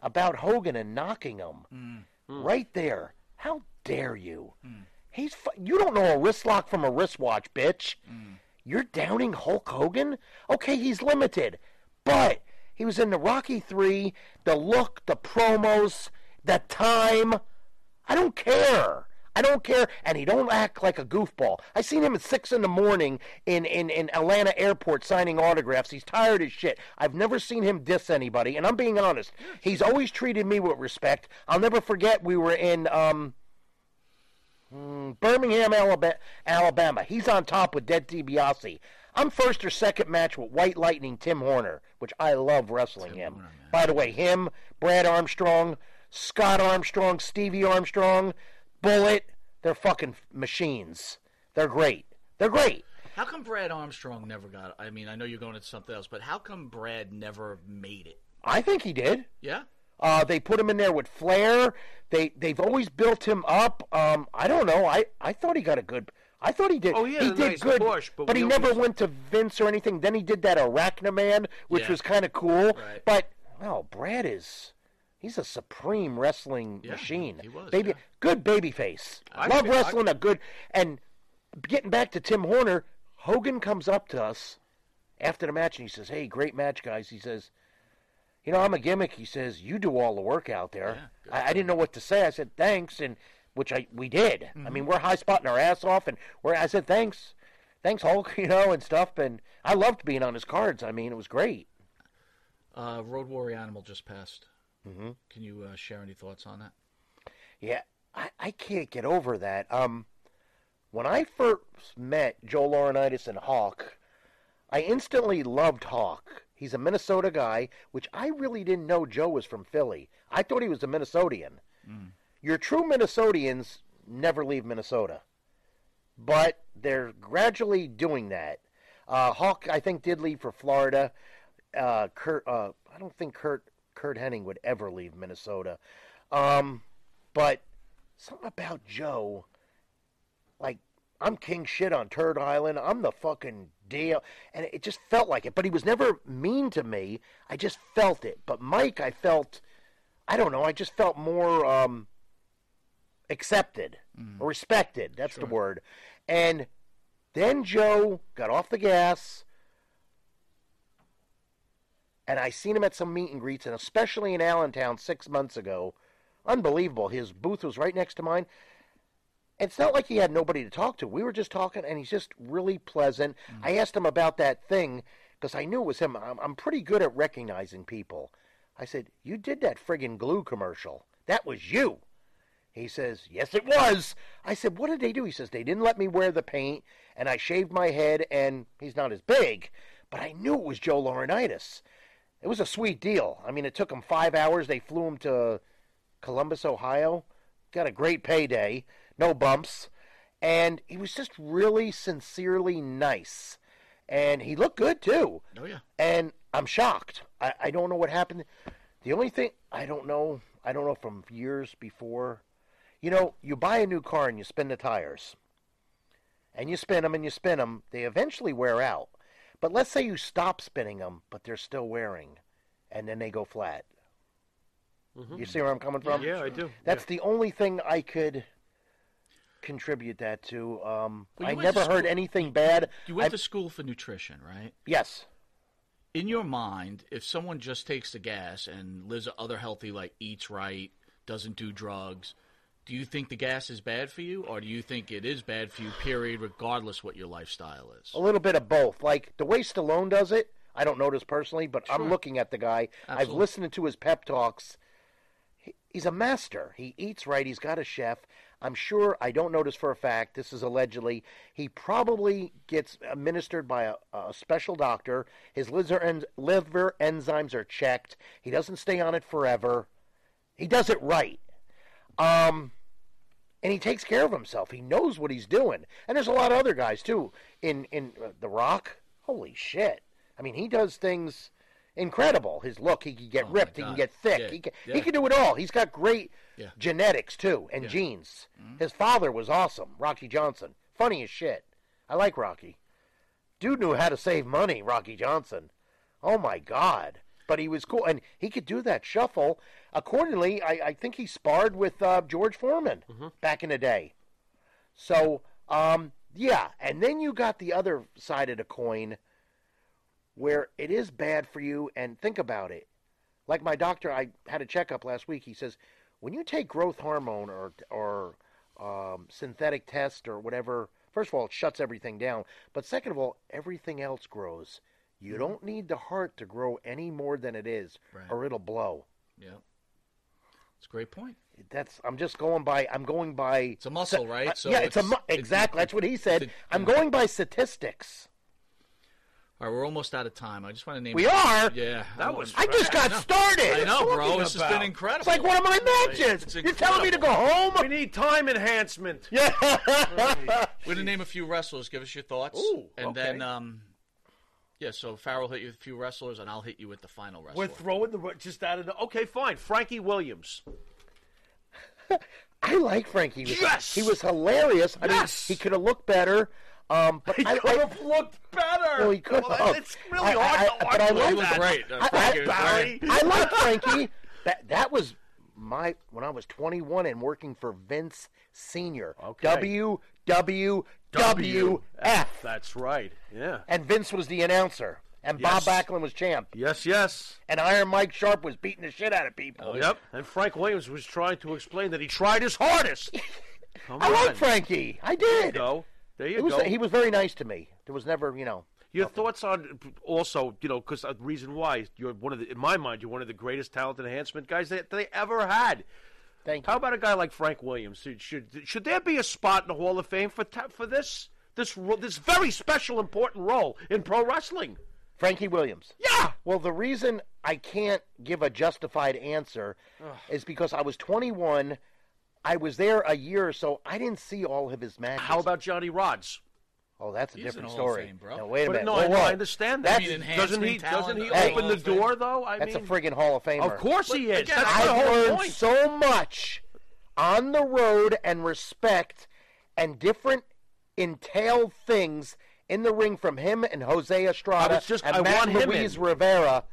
about Hogan and knocking him mm. hmm. right there. How dare you? Hmm. He's fu- you don't know a wrist lock from a wristwatch, bitch. Hmm. You're downing Hulk Hogan? Okay, he's limited, but he was in the Rocky Three. The look, the promos, the time. I don't care. I don't care, and he don't act like a goofball. I seen him at six in the morning in, in, in Atlanta airport signing autographs. He's tired as shit. I've never seen him diss anybody, and I'm being honest. He's always treated me with respect. I'll never forget we were in um, mm, Birmingham, Alabama. He's on top with Ted DiBiase. I'm first or second match with White Lightning Tim Horner, which I love wrestling him. By the way, him, Brad Armstrong, Scott Armstrong, Stevie Armstrong, Bullet, they're fucking machines. They're great. They're great. How come Brad Armstrong never got? I mean, I know you're going into something else, but how come Brad never made it? I think he did. Yeah. Uh, they put him in there with Flair. They they've always built him up. Um, I don't know. I, I thought he got a good. I thought he did. Oh, he did nice good, push, but he we never went to Vince or anything. Then he did that Arachnaman, which Yeah. was kind of cool. Right. But well, Brad is he's a supreme wrestling Yeah, machine. he was, baby, yeah. good baby face. I Love wrestling a good. And getting back to Tim Horner, Hogan comes up to us after the match and he says, "Hey, great match, guys." He says. You know, I'm a gimmick. He says, "You do all the work out there." I, I didn't know what to say. I said, "Thanks," and which I we did. I mean, we're high spotting our ass off, and we're. I said, "Thanks, thanks, Hulk," you know, and stuff. And I loved being on his cards. I mean, it was great. Uh, Road Warrior Animal just passed. Mm-hmm. Can you uh, share any thoughts on that? Yeah, I, I can't get over that. Um, when I first met Joe Laurinaitis and Hawk, I instantly loved Hawk. He's a Minnesota guy, which I really didn't know Joe was from Philly. I thought he was a Minnesotian. Your true Minnesotians never leave Minnesota, but they're gradually doing that. Uh, Hawk, I think, did leave for Florida. Uh, Kurt, uh, I don't think Kurt Kurt Hennig would ever leave Minnesota. Um, but something about Joe, like I'm king shit on Turd Island. I'm the fucking deal, and it just felt like it. But he was never mean to me. I just felt it. But Mike, I felt, I don't know. I just felt more um, accepted or respected. That's the word. And then Joe got off the gas. And I seen him at some meet and greets, and especially in Allentown six months ago. Unbelievable. His booth was right next to mine. It's not like he had nobody to talk to. We were just talking, and he's just really pleasant. Mm. I asked him about that thing because I knew it was him. I'm, I'm pretty good at recognizing people. I said, You did that friggin' glue commercial. That was you. He says, Yes, it was. I said, What did they do? He says, They didn't let me wear the paint, and I shaved my head, and he's not as big, but I knew it was Joe Laurinaitis. It was a sweet deal. I mean, it took him five hours. They flew him to Columbus, Ohio. Got a great payday, no bumps. And he was just really sincerely nice. And he looked good, too. Oh yeah. And I'm shocked. I, I don't know what happened. The only thing I don't know, I don't know from years before. You know, you buy a new car and you spin the tires. And you spin them and you spin them. They eventually wear out. But let's say you stop spinning them, but they're still wearing. And then they go flat. Mm-hmm. You see where I'm coming from? Yeah, I do. That's the only thing I could contribute that to. Um, Well, I you went to never heard anything bad. You went I- to school for nutrition, right? Yes. In your mind, if someone just takes the gas and lives a other healthy, like eats right, doesn't do drugs, do you think the gas is bad for you, or do you think it is bad for you? Period, regardless what your lifestyle is. A little bit of both. Like the way Stallone does it, I don't notice personally, but I'm looking at the guy. I've listened to his pep talks. He's a master. He eats right. He's got a chef. I'm sure, I don't this for a fact, this is allegedly, he probably gets administered by a, a special doctor. His liver, en- liver enzymes are checked. He doesn't stay on it forever. He does it right. Um, and he takes care of himself. He knows what he's doing. And there's a lot of other guys, too. In, in uh, The Rock, holy shit. I mean, he does things incredible. His look, he can get ripped, he can get thick, Yeah, he, can, yeah. he can do it all. He's got great Yeah. genetics too and genes. His father was awesome, Rocky Johnson. Funny as shit. I like Rocky. Dude knew how to save money, Rocky Johnson. Oh my god. But he was cool, and he could do that shuffle. Accordingly, I, I think he sparred with uh, George Foreman back in the day. So, um, yeah, and then you got the other side of the coin, where it is bad for you. And think about it. Like my doctor, I had a checkup last week. He says, when you take growth hormone or or um, synthetic test or whatever, first of all, it shuts everything down. But second of all, everything else grows. You don't need the heart to grow any more than it is, Right. or it'll blow. Yeah. It's a great point. That's. I'm just going by. I'm going by. It's a muscle, right? So yeah, it's, a it's- mu- it's- exactly. that's what he said. it's a- I'm going by statistics. All right, we're almost out of time. I just want to name. We are? Yeah, That I was I just got know. started. I know, What are you bro. talking This has been incredible. It's like one of my matches. It's You're telling me to go home? We need time enhancement. Yeah. We're gonna name a few wrestlers. Give us your thoughts, Ooh, and okay. then um, yeah. So Farrell hit you with a few wrestlers, and I'll hit you with the final wrestler. We're throwing the just out of the. Okay, fine. Frankie Williams. I like Frankie. He was, Yes! he was hilarious. I Yes! mean, he could have looked better. Um, but He I, could have looked better. well, he could Well, have. It's really I- hard I- to but I argue like that. that. great. I, Frankie I, was Barry. great. I like Frankie. That that was my when I was 21 and working for Vince Senior. Okay. W W W F. That's right. Yeah. And Vince was the announcer, and Yes. Bob Backlund was champ, Yes, yes. and Iron Mike Sharp was beating the shit out of people. Yep. And Frank Williams was trying to explain that he tried his hardest. Come I on. like Frankie. I There you did. go. There you It was, go. he was very nice to me. There was never, you know. Your thoughts on also, you know, because the uh, reason why you're one of the, in my mind, you're one of the greatest talent enhancement guys that they ever had. Thank you. How about a guy like Frank Williams? Should should, should there be a spot in the Hall of Fame for for this this this very special important role in pro wrestling? Frankie Williams. Yeah. Well, the reason I can't give a justified answer is because I was 21. I was there a year or so. I didn't see all of his matches. How about Johnny Rodz? Oh, that's a He's different in the Hall of story. Fame, bro. Now, wait a But minute. no, Whoa, I, know, whoa. I understand that. That's- I mean, doesn't he? enhancement Doesn't he talent, open Hall the of Fame. door though? I That's mean, a friggin' Hall of Famer. Of course he is. again, That's I- the I've whole learned point. so much on the road and respect and different entailed things in the ring from him and Jose Estrada I was just- and I Matt want him Luis in. Rivera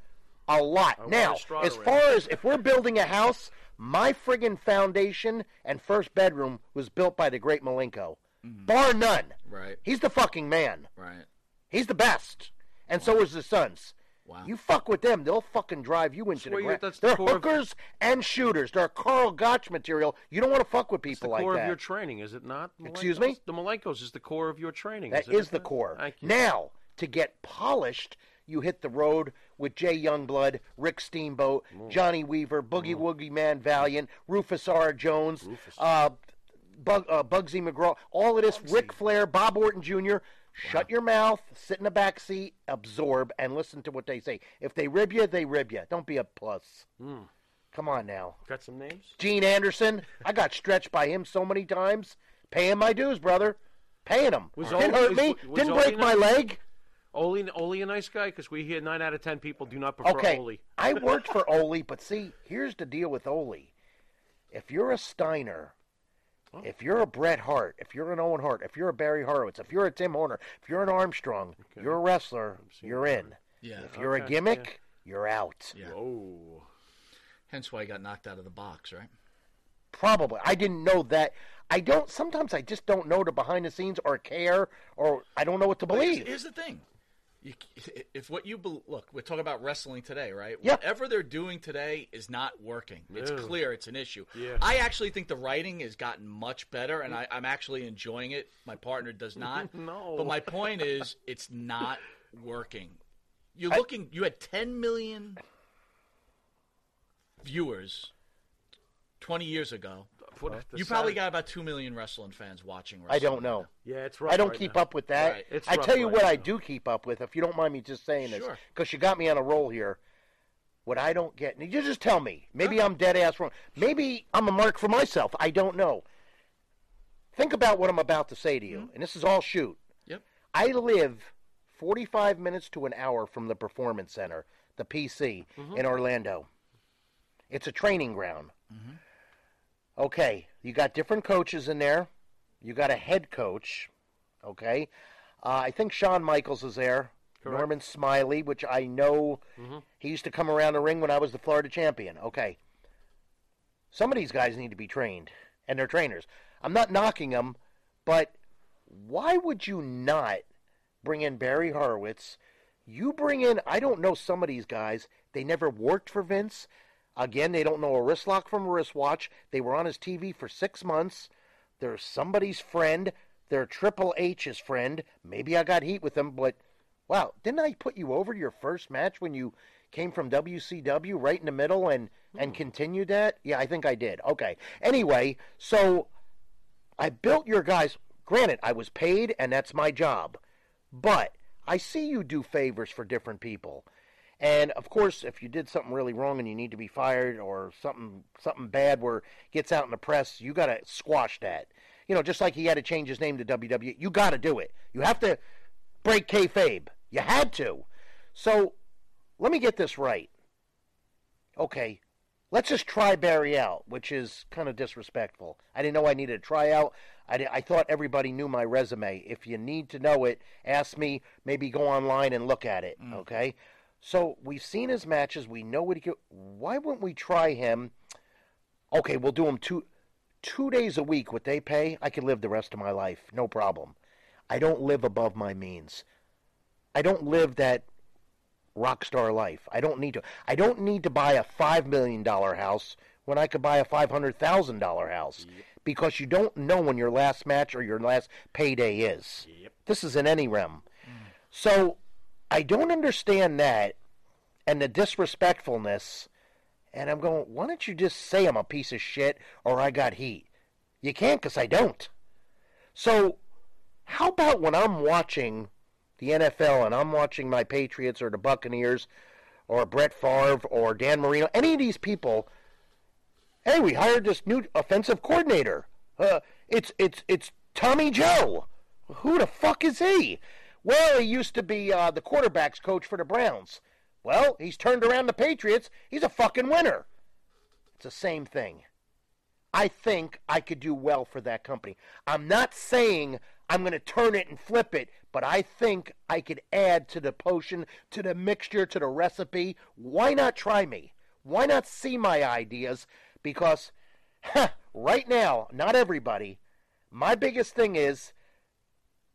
a lot. want now, Estrada as in. far as if we're building a house, my friggin' foundation and first bedroom was built by the great Malenko. Mm-hmm. Bar none. Right. He's the fucking man. Right. He's the best. And so is his sons. Wow. You fuck with them, they'll fucking drive you into the ground. that's the They're core of- hookers and shooters. They're Karl Gotch material. You don't want to fuck with the people like core that. of your training, is it not? Excuse me? The Malenkos is the core of your training. That isn't is the core. Now, to get polished, you hit the road with Jay Youngblood, Rick Steamboat, Johnny Weaver, Boogie Woogie Man Valiant, Rufus R. Jones, Uh, Bug, uh, Bugsy McGraw, all of this, Ric Flair, Bob Orton Jr. Shut your mouth, sit in the back seat, absorb, and listen to what they say. If they rib you, they rib you. Don't be a puss. Hmm. Come on now. Got some names? Gene Anderson, I got stretched by him so many times. Paying my dues, brother. Paying him. Was Didn't Ole- hurt was- me. was Didn't break my leg. Ole, Ole a nice guy? Because we hear nine out of ten people do not prefer Okay, Ole. I worked for Ole, but see, here's the deal with Ole. If you're a Steiner, if you're a Bret Hart, if you're an Owen Hart, if you're a Barry Horowitz, if you're a Tim Horner, if you're an Armstrong, you're a wrestler, you're in. Yeah. If you're a Okay, gimmick, you're out. Yeah. Whoa. Hence why he got knocked out of the box, right? Probably. I didn't know that. I don't. Sometimes I just don't know the behind the scenes or care, or I don't know what to believe. Here's the thing. You, if what you bel look, we're talking about wrestling today, right? Yeah. Whatever they're doing today is not working. It's clear it's an issue. Yeah. I actually think the writing has gotten much better, and I, I'm actually enjoying it. My partner does not. No. But my point is, it's not working. You're looking. You had 10 million viewers 20 years ago. Put the You probably Saturday- got about two million wrestling fans watching. I don't know. Yeah, it's right. I don't right keep now. up with that. Right. It's I tell you right what now. I do keep up with, if you don't mind me just saying this, because you got me on a roll here. What I don't get, and you just tell me. Maybe I'm dead ass wrong. Maybe I'm a mark for myself. I don't know. Think about what I'm about to say to you, mm-hmm. and this is all shoot. Yep. I live 45 minutes to an hour from the Performance Center, the PC, mm-hmm. in Orlando. It's a training ground. Mm-hmm. Okay, you got different coaches in there. You got a head coach. Okay, uh, I think Shawn Michaels is there. Norman Smiley, which I know he used to come around the ring when I was the Florida champion. Okay, some of these guys need to be trained, and they're trainers. I'm not knocking them, but why would you not bring in Barry Horowitz? You bring in, I don't know some of these guys. They never worked for Vince. Again, they don't know a wrist lock from a wristwatch. They were on his TV for six months. They're somebody's friend. They're Triple H's friend. Maybe I got heat with them, but wow, didn't I put you over your first match when you came from WCW right in the middle and and hmm. continued that? Yeah, I think I did. Okay. Anyway, so I built your guys. Granted, I was paid, and that's my job. But I see you do favors for different people. And of course, if you did something really wrong and you need to be fired or something something bad where gets out in the press, you got to squash that. You know, just like he had to change his name to WWE, you got to do it. You have to break kayfabe. You had to. So let me get this right. Okay, let's just try Barry out, which is kind of disrespectful. I didn't know I needed a tryout. I, I thought everybody knew my resume. If you need to know it, ask me. Maybe go online and look at it. Mm. Okay. So we've seen his matches. We know what he could. Why wouldn't we try him? Okay, we'll do him two two days a week. What they pay, I could live the rest of my life, no problem. I don't live above my means. I don't live that rock star life. I don't need to. I don't need to buy a five million dollar house when I could buy a five hundred thousand dollar house because you don't know when your last match or your last payday is. This is in any realm. Mm. So I don't understand that and the disrespectfulness. And I'm going, why don't you just say I'm a piece of shit or I got heat? You can't because I don't. So how about when I'm watching the NFL and I'm watching my Patriots or the Buccaneers or Brett Favre or Dan Marino, any of these people, hey, we hired this new offensive coordinator. Uh, it's it's it's Tommy Joe. Who the fuck is he? Well, he used to be uh, the quarterbacks coach for the Browns. Well, he's turned around the Patriots. He's a fucking winner. It's the same thing. I think I could do well for that company. I'm not saying I'm going to turn it and flip it, but I think I could add to the potion, to the mixture, to the recipe. Why not try me? Why not see my ideas? Because right now, not everybody, my biggest thing is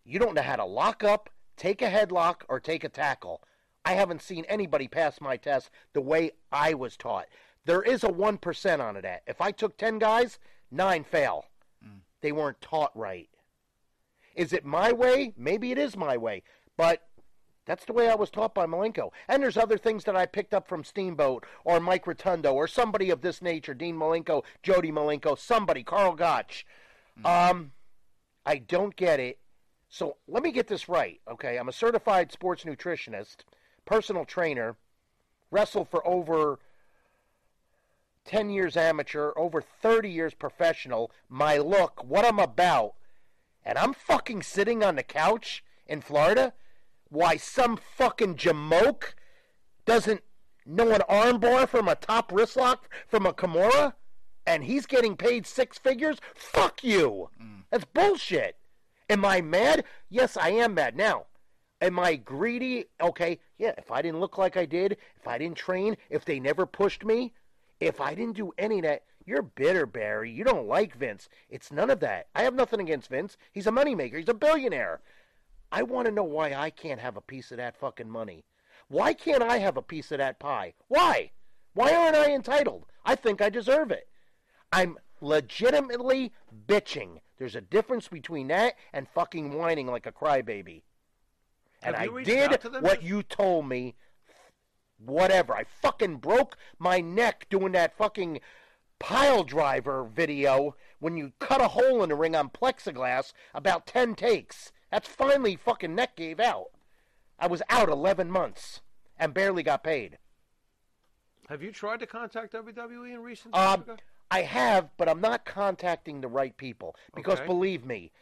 you don't know how to lock up, take a headlock, or take a tackle. I haven't seen anybody pass my test the way I was taught. There is a 1% on it at. If I took 10 guys, 9 fail. They weren't taught right. Is it my way? Maybe it is my way. But that's the way I was taught by Malenko. And there's other things that I picked up from Steamboat or Mike Rotundo or somebody of this nature, Dean Malenko, Jody Malenko, somebody, Karl Gotch. Um, I don't get it. So let me get this right, okay? I'm a certified sports nutritionist, personal trainer, wrestled for over 10 years amateur, over 30 years professional, my look, what I'm about, and I'm fucking sitting on the couch in Florida? Why, some fucking jamoke doesn't know an armbar from a top wrist lock from a Kimura? And he's getting paid six figures? Fuck you! Mm. That's bullshit! Am I mad? Yes, I am mad. Now, am I greedy? Okay, yeah, if I didn't look like I did, if I didn't train, if they never pushed me, if I didn't do any of that, you're bitter, Barry. You don't like Vince. It's none of that. I have nothing against Vince. He's a moneymaker. He's a billionaire. I want to know why I can't have a piece of that fucking money. Why can't I have a piece of that pie? Why? Why aren't I entitled? I think I deserve it. I'm legitimately bitching. There's a difference between that and fucking whining like a crybaby. And I did out to them? what you told me. Whatever. I fucking broke my neck doing that fucking pile driver video when you cut a hole in the ring on plexiglass about 10 takes. That's finally fucking neck gave out. I was out 11 months and barely got paid. Have you tried to contact WWE in recent Um, times? I have, but I'm not contacting the right people because Okay. believe me,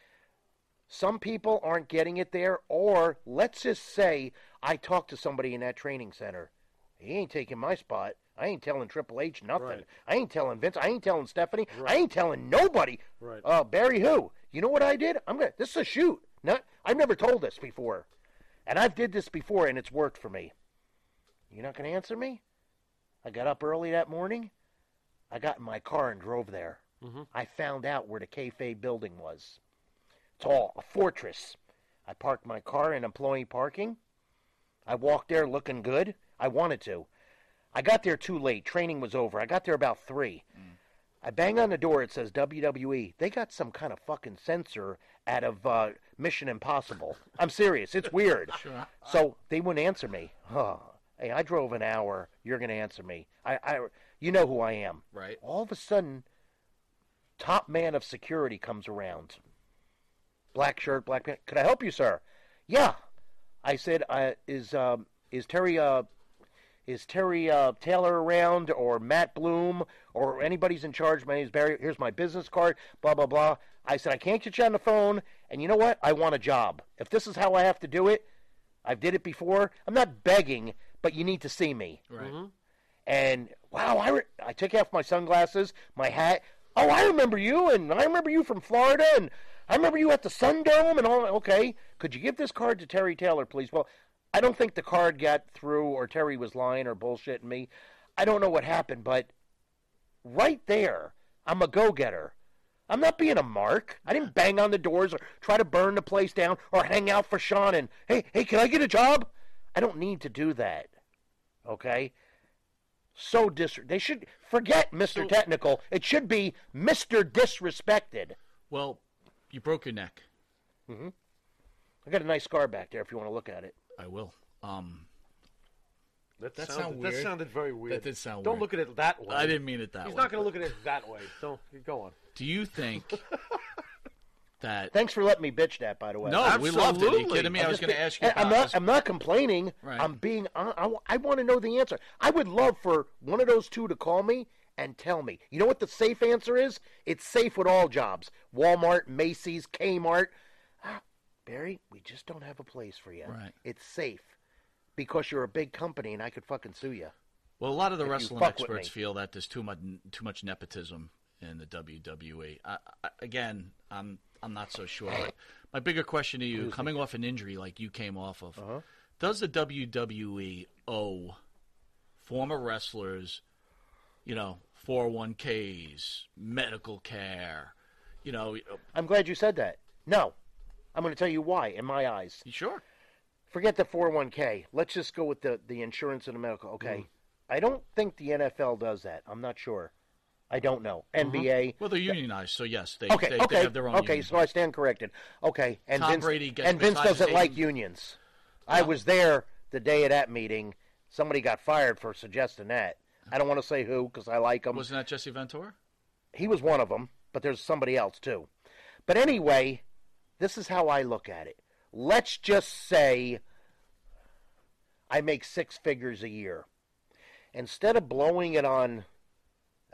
some people aren't getting it there. Or let's just say I talked to somebody in that training center. He ain't taking my spot. I ain't telling Triple H nothing. Right. I ain't telling Vince. I ain't telling Stephanie. I ain't telling nobody. Right. Uh, Barry, who? You know what I did? I'm gonna. This is a shoot. Not. I've never told this before, and I've did this before, and it's worked for me. You're not gonna answer me? I got up early that morning. I got in my car and drove there. Mhm. I found out where the kayfabe building was. It's all a fortress. I parked my car in employee parking. I walked there looking good. I wanted to. I got there too late. Training was over. I got there about three. I bang on the door. It says WWE. They got some kind of fucking censor out of uh, Mission Impossible. I'm serious. It's weird. Sure. So they wouldn't answer me. Oh, hey, I drove an hour. You're going to answer me. I, I, you know who I am. Right. All of a sudden, top man of security comes around. Black shirt, black pants. Could I help you, sir? Yeah. I said, uh, is um, is Terry uh, is Terry uh, Taylor around or Matt Bloom or anybody's in charge? My name's Barry. Here's my business card. Blah blah blah. I said I can't get you on the phone, and you know what? I want a job. If this is how I have to do it, I've did it before. I'm not begging, but you need to see me. Right. And wow, I re- I took off my sunglasses, my hat. Oh, I remember you, and I remember you from Florida, and I remember you at the Sun Dome, and all. Okay, could you give this card to Terry Taylor, please? Well, I don't think the card got through, or Terry was lying or bullshitting me. I don't know what happened, but right there, I'm a go-getter. I'm not being a mark. I didn't bang on the doors or try to burn the place down or hang out for Sean and hey, hey, can I get a job? I don't need to do that. Okay? So dis they should forget Mr. Technical. It should be Mr. Disrespected. Well, you broke your neck. Mm-hmm. I got a nice scar back there if you want to look at it. I will. Um, That, That sounded, sound that sounded very weird. That did sound Don't weird. look at it that way. I didn't mean it that He's way. He's not going to look at it that way. Don't go on. Do you think that? Thanks for letting me bitch that, by the way. No, we loved it. Are you kidding me? I was going to ask you. I'm not. this. I'm not complaining. Right. I'm being. I, I, want to know the answer. I would love for one of those two to call me and tell me. You know what the safe answer is? It's safe with all jobs. Walmart, Macy's, Kmart. Ah, Barry, we just don't have a place for you. Right. It's safe because you're a big company and I could fucking sue you. Well, a lot of the wrestling experts feel that there's too much too much nepotism in the WWE. I, I, again, I'm I'm not so sure. But my bigger question to you, coming off an injury like you came off of, Uh-huh. does the WWE owe former wrestlers, you know, 401ks, medical care, you know? I'm glad you said that. No, I'm going to tell you why. In my eyes, you sure? Forget the 401k. Let's just go with the the insurance and the medical. Okay, Mm. I don't think the NFL does that. I'm not sure. I don't know. Uh-huh. NBA. Well, they're unionized, so yes, they okay, they, okay, they have their own. okay. union. So I stand corrected. Okay, and Tom Vince, Brady gets and Vince doesn't like unions. I was there the day of that meeting. Somebody got fired for suggesting that. I don't want to say who because I like him. Wasn't that Jesse Ventura? He was one of them, but there's somebody else too. But anyway, this is how I look at it. Let's just say I make six figures a year. Instead of blowing it on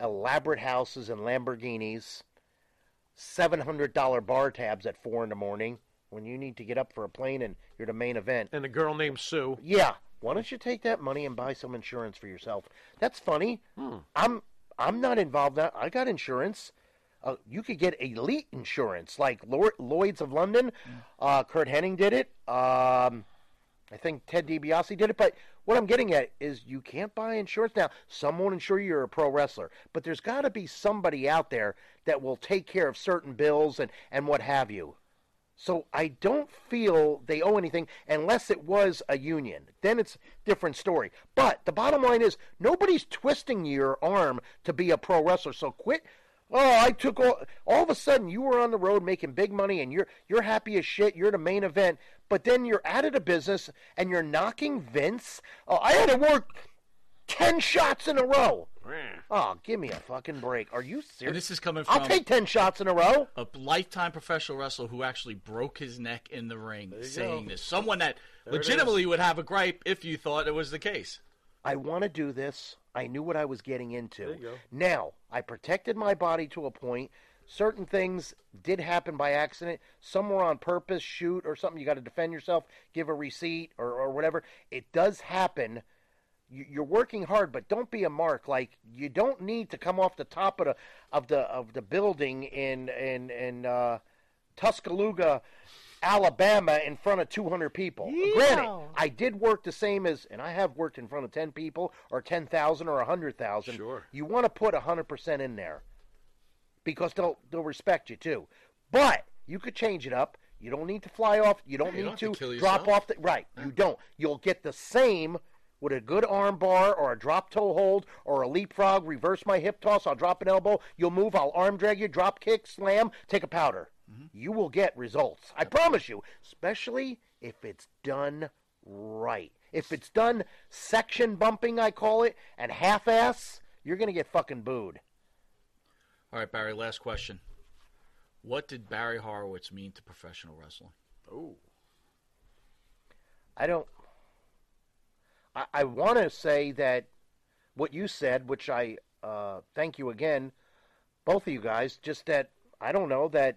elaborate houses and Lamborghinis, $700 bar tabs at 4 in the morning when you need to get up for a plane and you're the main event. And a girl named Sue. Yeah. Why don't you take that money and buy some insurance for yourself? That's funny. Hmm. I'm I'm not involved. Now. I got insurance. Uh, you could get elite insurance, like Lor- Lloyd's of London. Uh, Kurt Hennig did it. Um, I think Ted DiBiase did it. But what I'm getting at is you can't buy insurance now. Some won't insure you you're a pro wrestler, but there's got to be somebody out there that will take care of certain bills and and what have you. So I don't feel they owe anything unless it was a union. Then it's different story. But the bottom line is nobody's twisting your arm to be a pro wrestler. So quit. Oh, I took all. All of a sudden, you were on the road making big money, and you're you're happy as shit. You're the main event, but then you're out of the business, and you're knocking Vince. Oh, I had to work ten shots in a row. Oh, give me a fucking break. Are you serious? And this is coming from I'll take ten shots in a row. a lifetime professional wrestler who actually broke his neck in the ring you saying go. this. Someone that There it legitimately would have a gripe if you thought it was the case. I want to do this. I knew what I was getting into. There you go. Now, I protected my body to a point. Certain things did happen by accident. Some were on purpose, shoot or something. You got to defend yourself, give a receipt or, or whatever. It does happen. You- You're working hard, but don't be a mark. Like you don't need to come off the top of the of the of the building in in in uh, Tuscaloosa, Alabama, in front of 200 people. Granted, I did work the same as, and I have worked in front of 10 people or 10,000 or 100,000. Sure. You want to put 100% in there because they'll they'll respect you too. But you could change it up. You don't need to fly off. You don't Yeah, you need don't to kill drop off the right. You don't. You'll get the same with a good arm bar or a drop toe hold or a leapfrog, reverse my hip toss, I'll drop an elbow, you'll move, I'll arm drag you, drop kick, slam, take a powder. Mm-hmm. You will get results. I promise you, especially if it's done right. If it's done section bumping, I call it, and half ass, you're going to get fucking booed. All right, Barry, last question. What did Barry Horowitz mean to professional wrestling? Oh. I don't. I, I want to say that what you said, which I uh, thank you again, both of you guys, just that I don't know that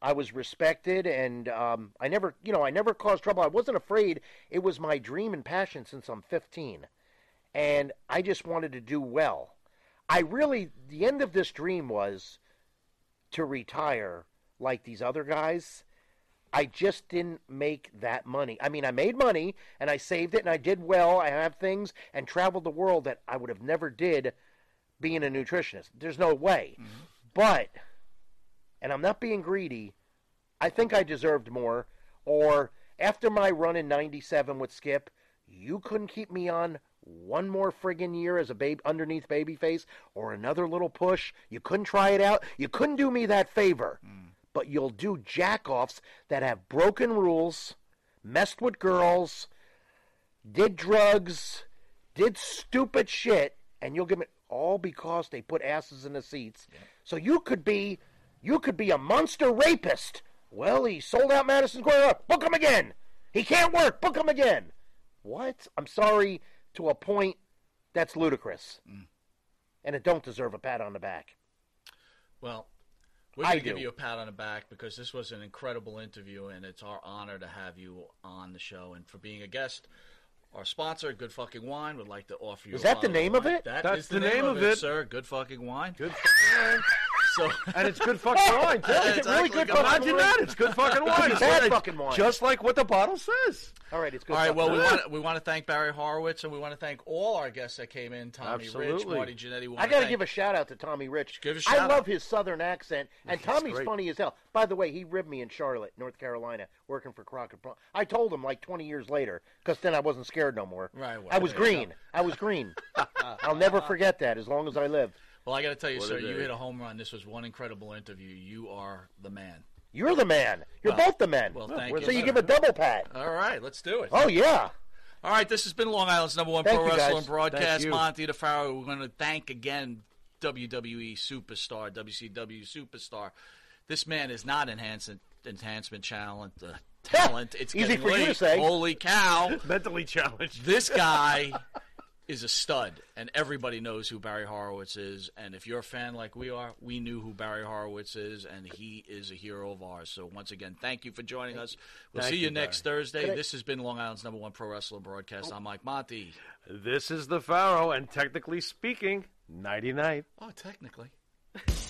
I was respected and um, I never, you know, I never caused trouble. I wasn't afraid. It was my dream and passion since I'm 15, and I just wanted to do well. I really, the end of this dream was to retire like these other guys. I just didn't make that money. I mean, I made money and I saved it and I did well. I have things and traveled the world that I would have never did being a nutritionist. There's no way. Mm-hmm. But and I'm not being greedy, I think I deserved more or after my run in 97 with Skip, you couldn't keep me on one more friggin' year as a babe underneath babyface or another little push. You couldn't try it out. You couldn't do me that favor. Hmm. But you'll do jackoffs that have broken rules, messed with girls, did drugs, did stupid shit, and you'll give me all because they put asses in the seats. So you could be you could be a monster rapist. Well, he sold out Madison Square. Book him again. He can't work. Book him again. What? I'm sorry to a point that's ludicrous. Mm. And it don't deserve a pat on the back. Well, we're I going to give you a pat on the back because this was an incredible interview, and it's our honor to have you on the show and for being a guest. Our sponsor, Good Fucking Wine, would like to offer you. Is a that the name of wine. it? That That's is the, name, of it, sir. Good Fucking Wine. Good So, and it's good fucking wine, too. Yeah, it's really good fucking Imagine wine. that. It's good fucking wine. It's Bad fucking wine. Just like what the bottle says. All right, it's good. All right. fucking Well, we wine. want we want to thank Barry Horowitz, and we want to thank all our guests that came in: Tommy Rich, Marty Jannetty. I got to give a shout out to Tommy Rich. Give a I shout I love his southern accent, and He's Tommy's great. funny as hell. By the way, he ribbed me in Charlotte, North Carolina, working for Crockett. Pro- I told him like 20 years later, because then I wasn't scared no more. Right, well, I was green. I was green. I'll never forget that as long as I live. Well, I got to tell you, What sir, you hit a home run. This was one incredible interview. You are the man. You're the man. You're Well, both the men. well, thank so you, So you give a double pat. All right, let's do it. Oh yeah. All right, this has been Long Island's number one Thank pro you, wrestling guys. broadcast. Thank you. Monty DeFaro. We're going to thank again WWE superstar, WCW superstar. This man is not enhancement enhancement talent. Uh, talent. It's Easy getting for you to say. Holy cow! Mentally challenged. This guy is a stud, and everybody knows who Barry Horowitz is. And if you're a fan like we are, we knew who Barry Horowitz is, and he is a hero of ours. So once again, thank you for joining us. We'll Thank see you, you, next Thursday. I- This has been Long Island's number one pro wrestling broadcast. Oh. I'm Mike Monty. This is the Pharaoh, and technically speaking, nighty night. Oh, technically.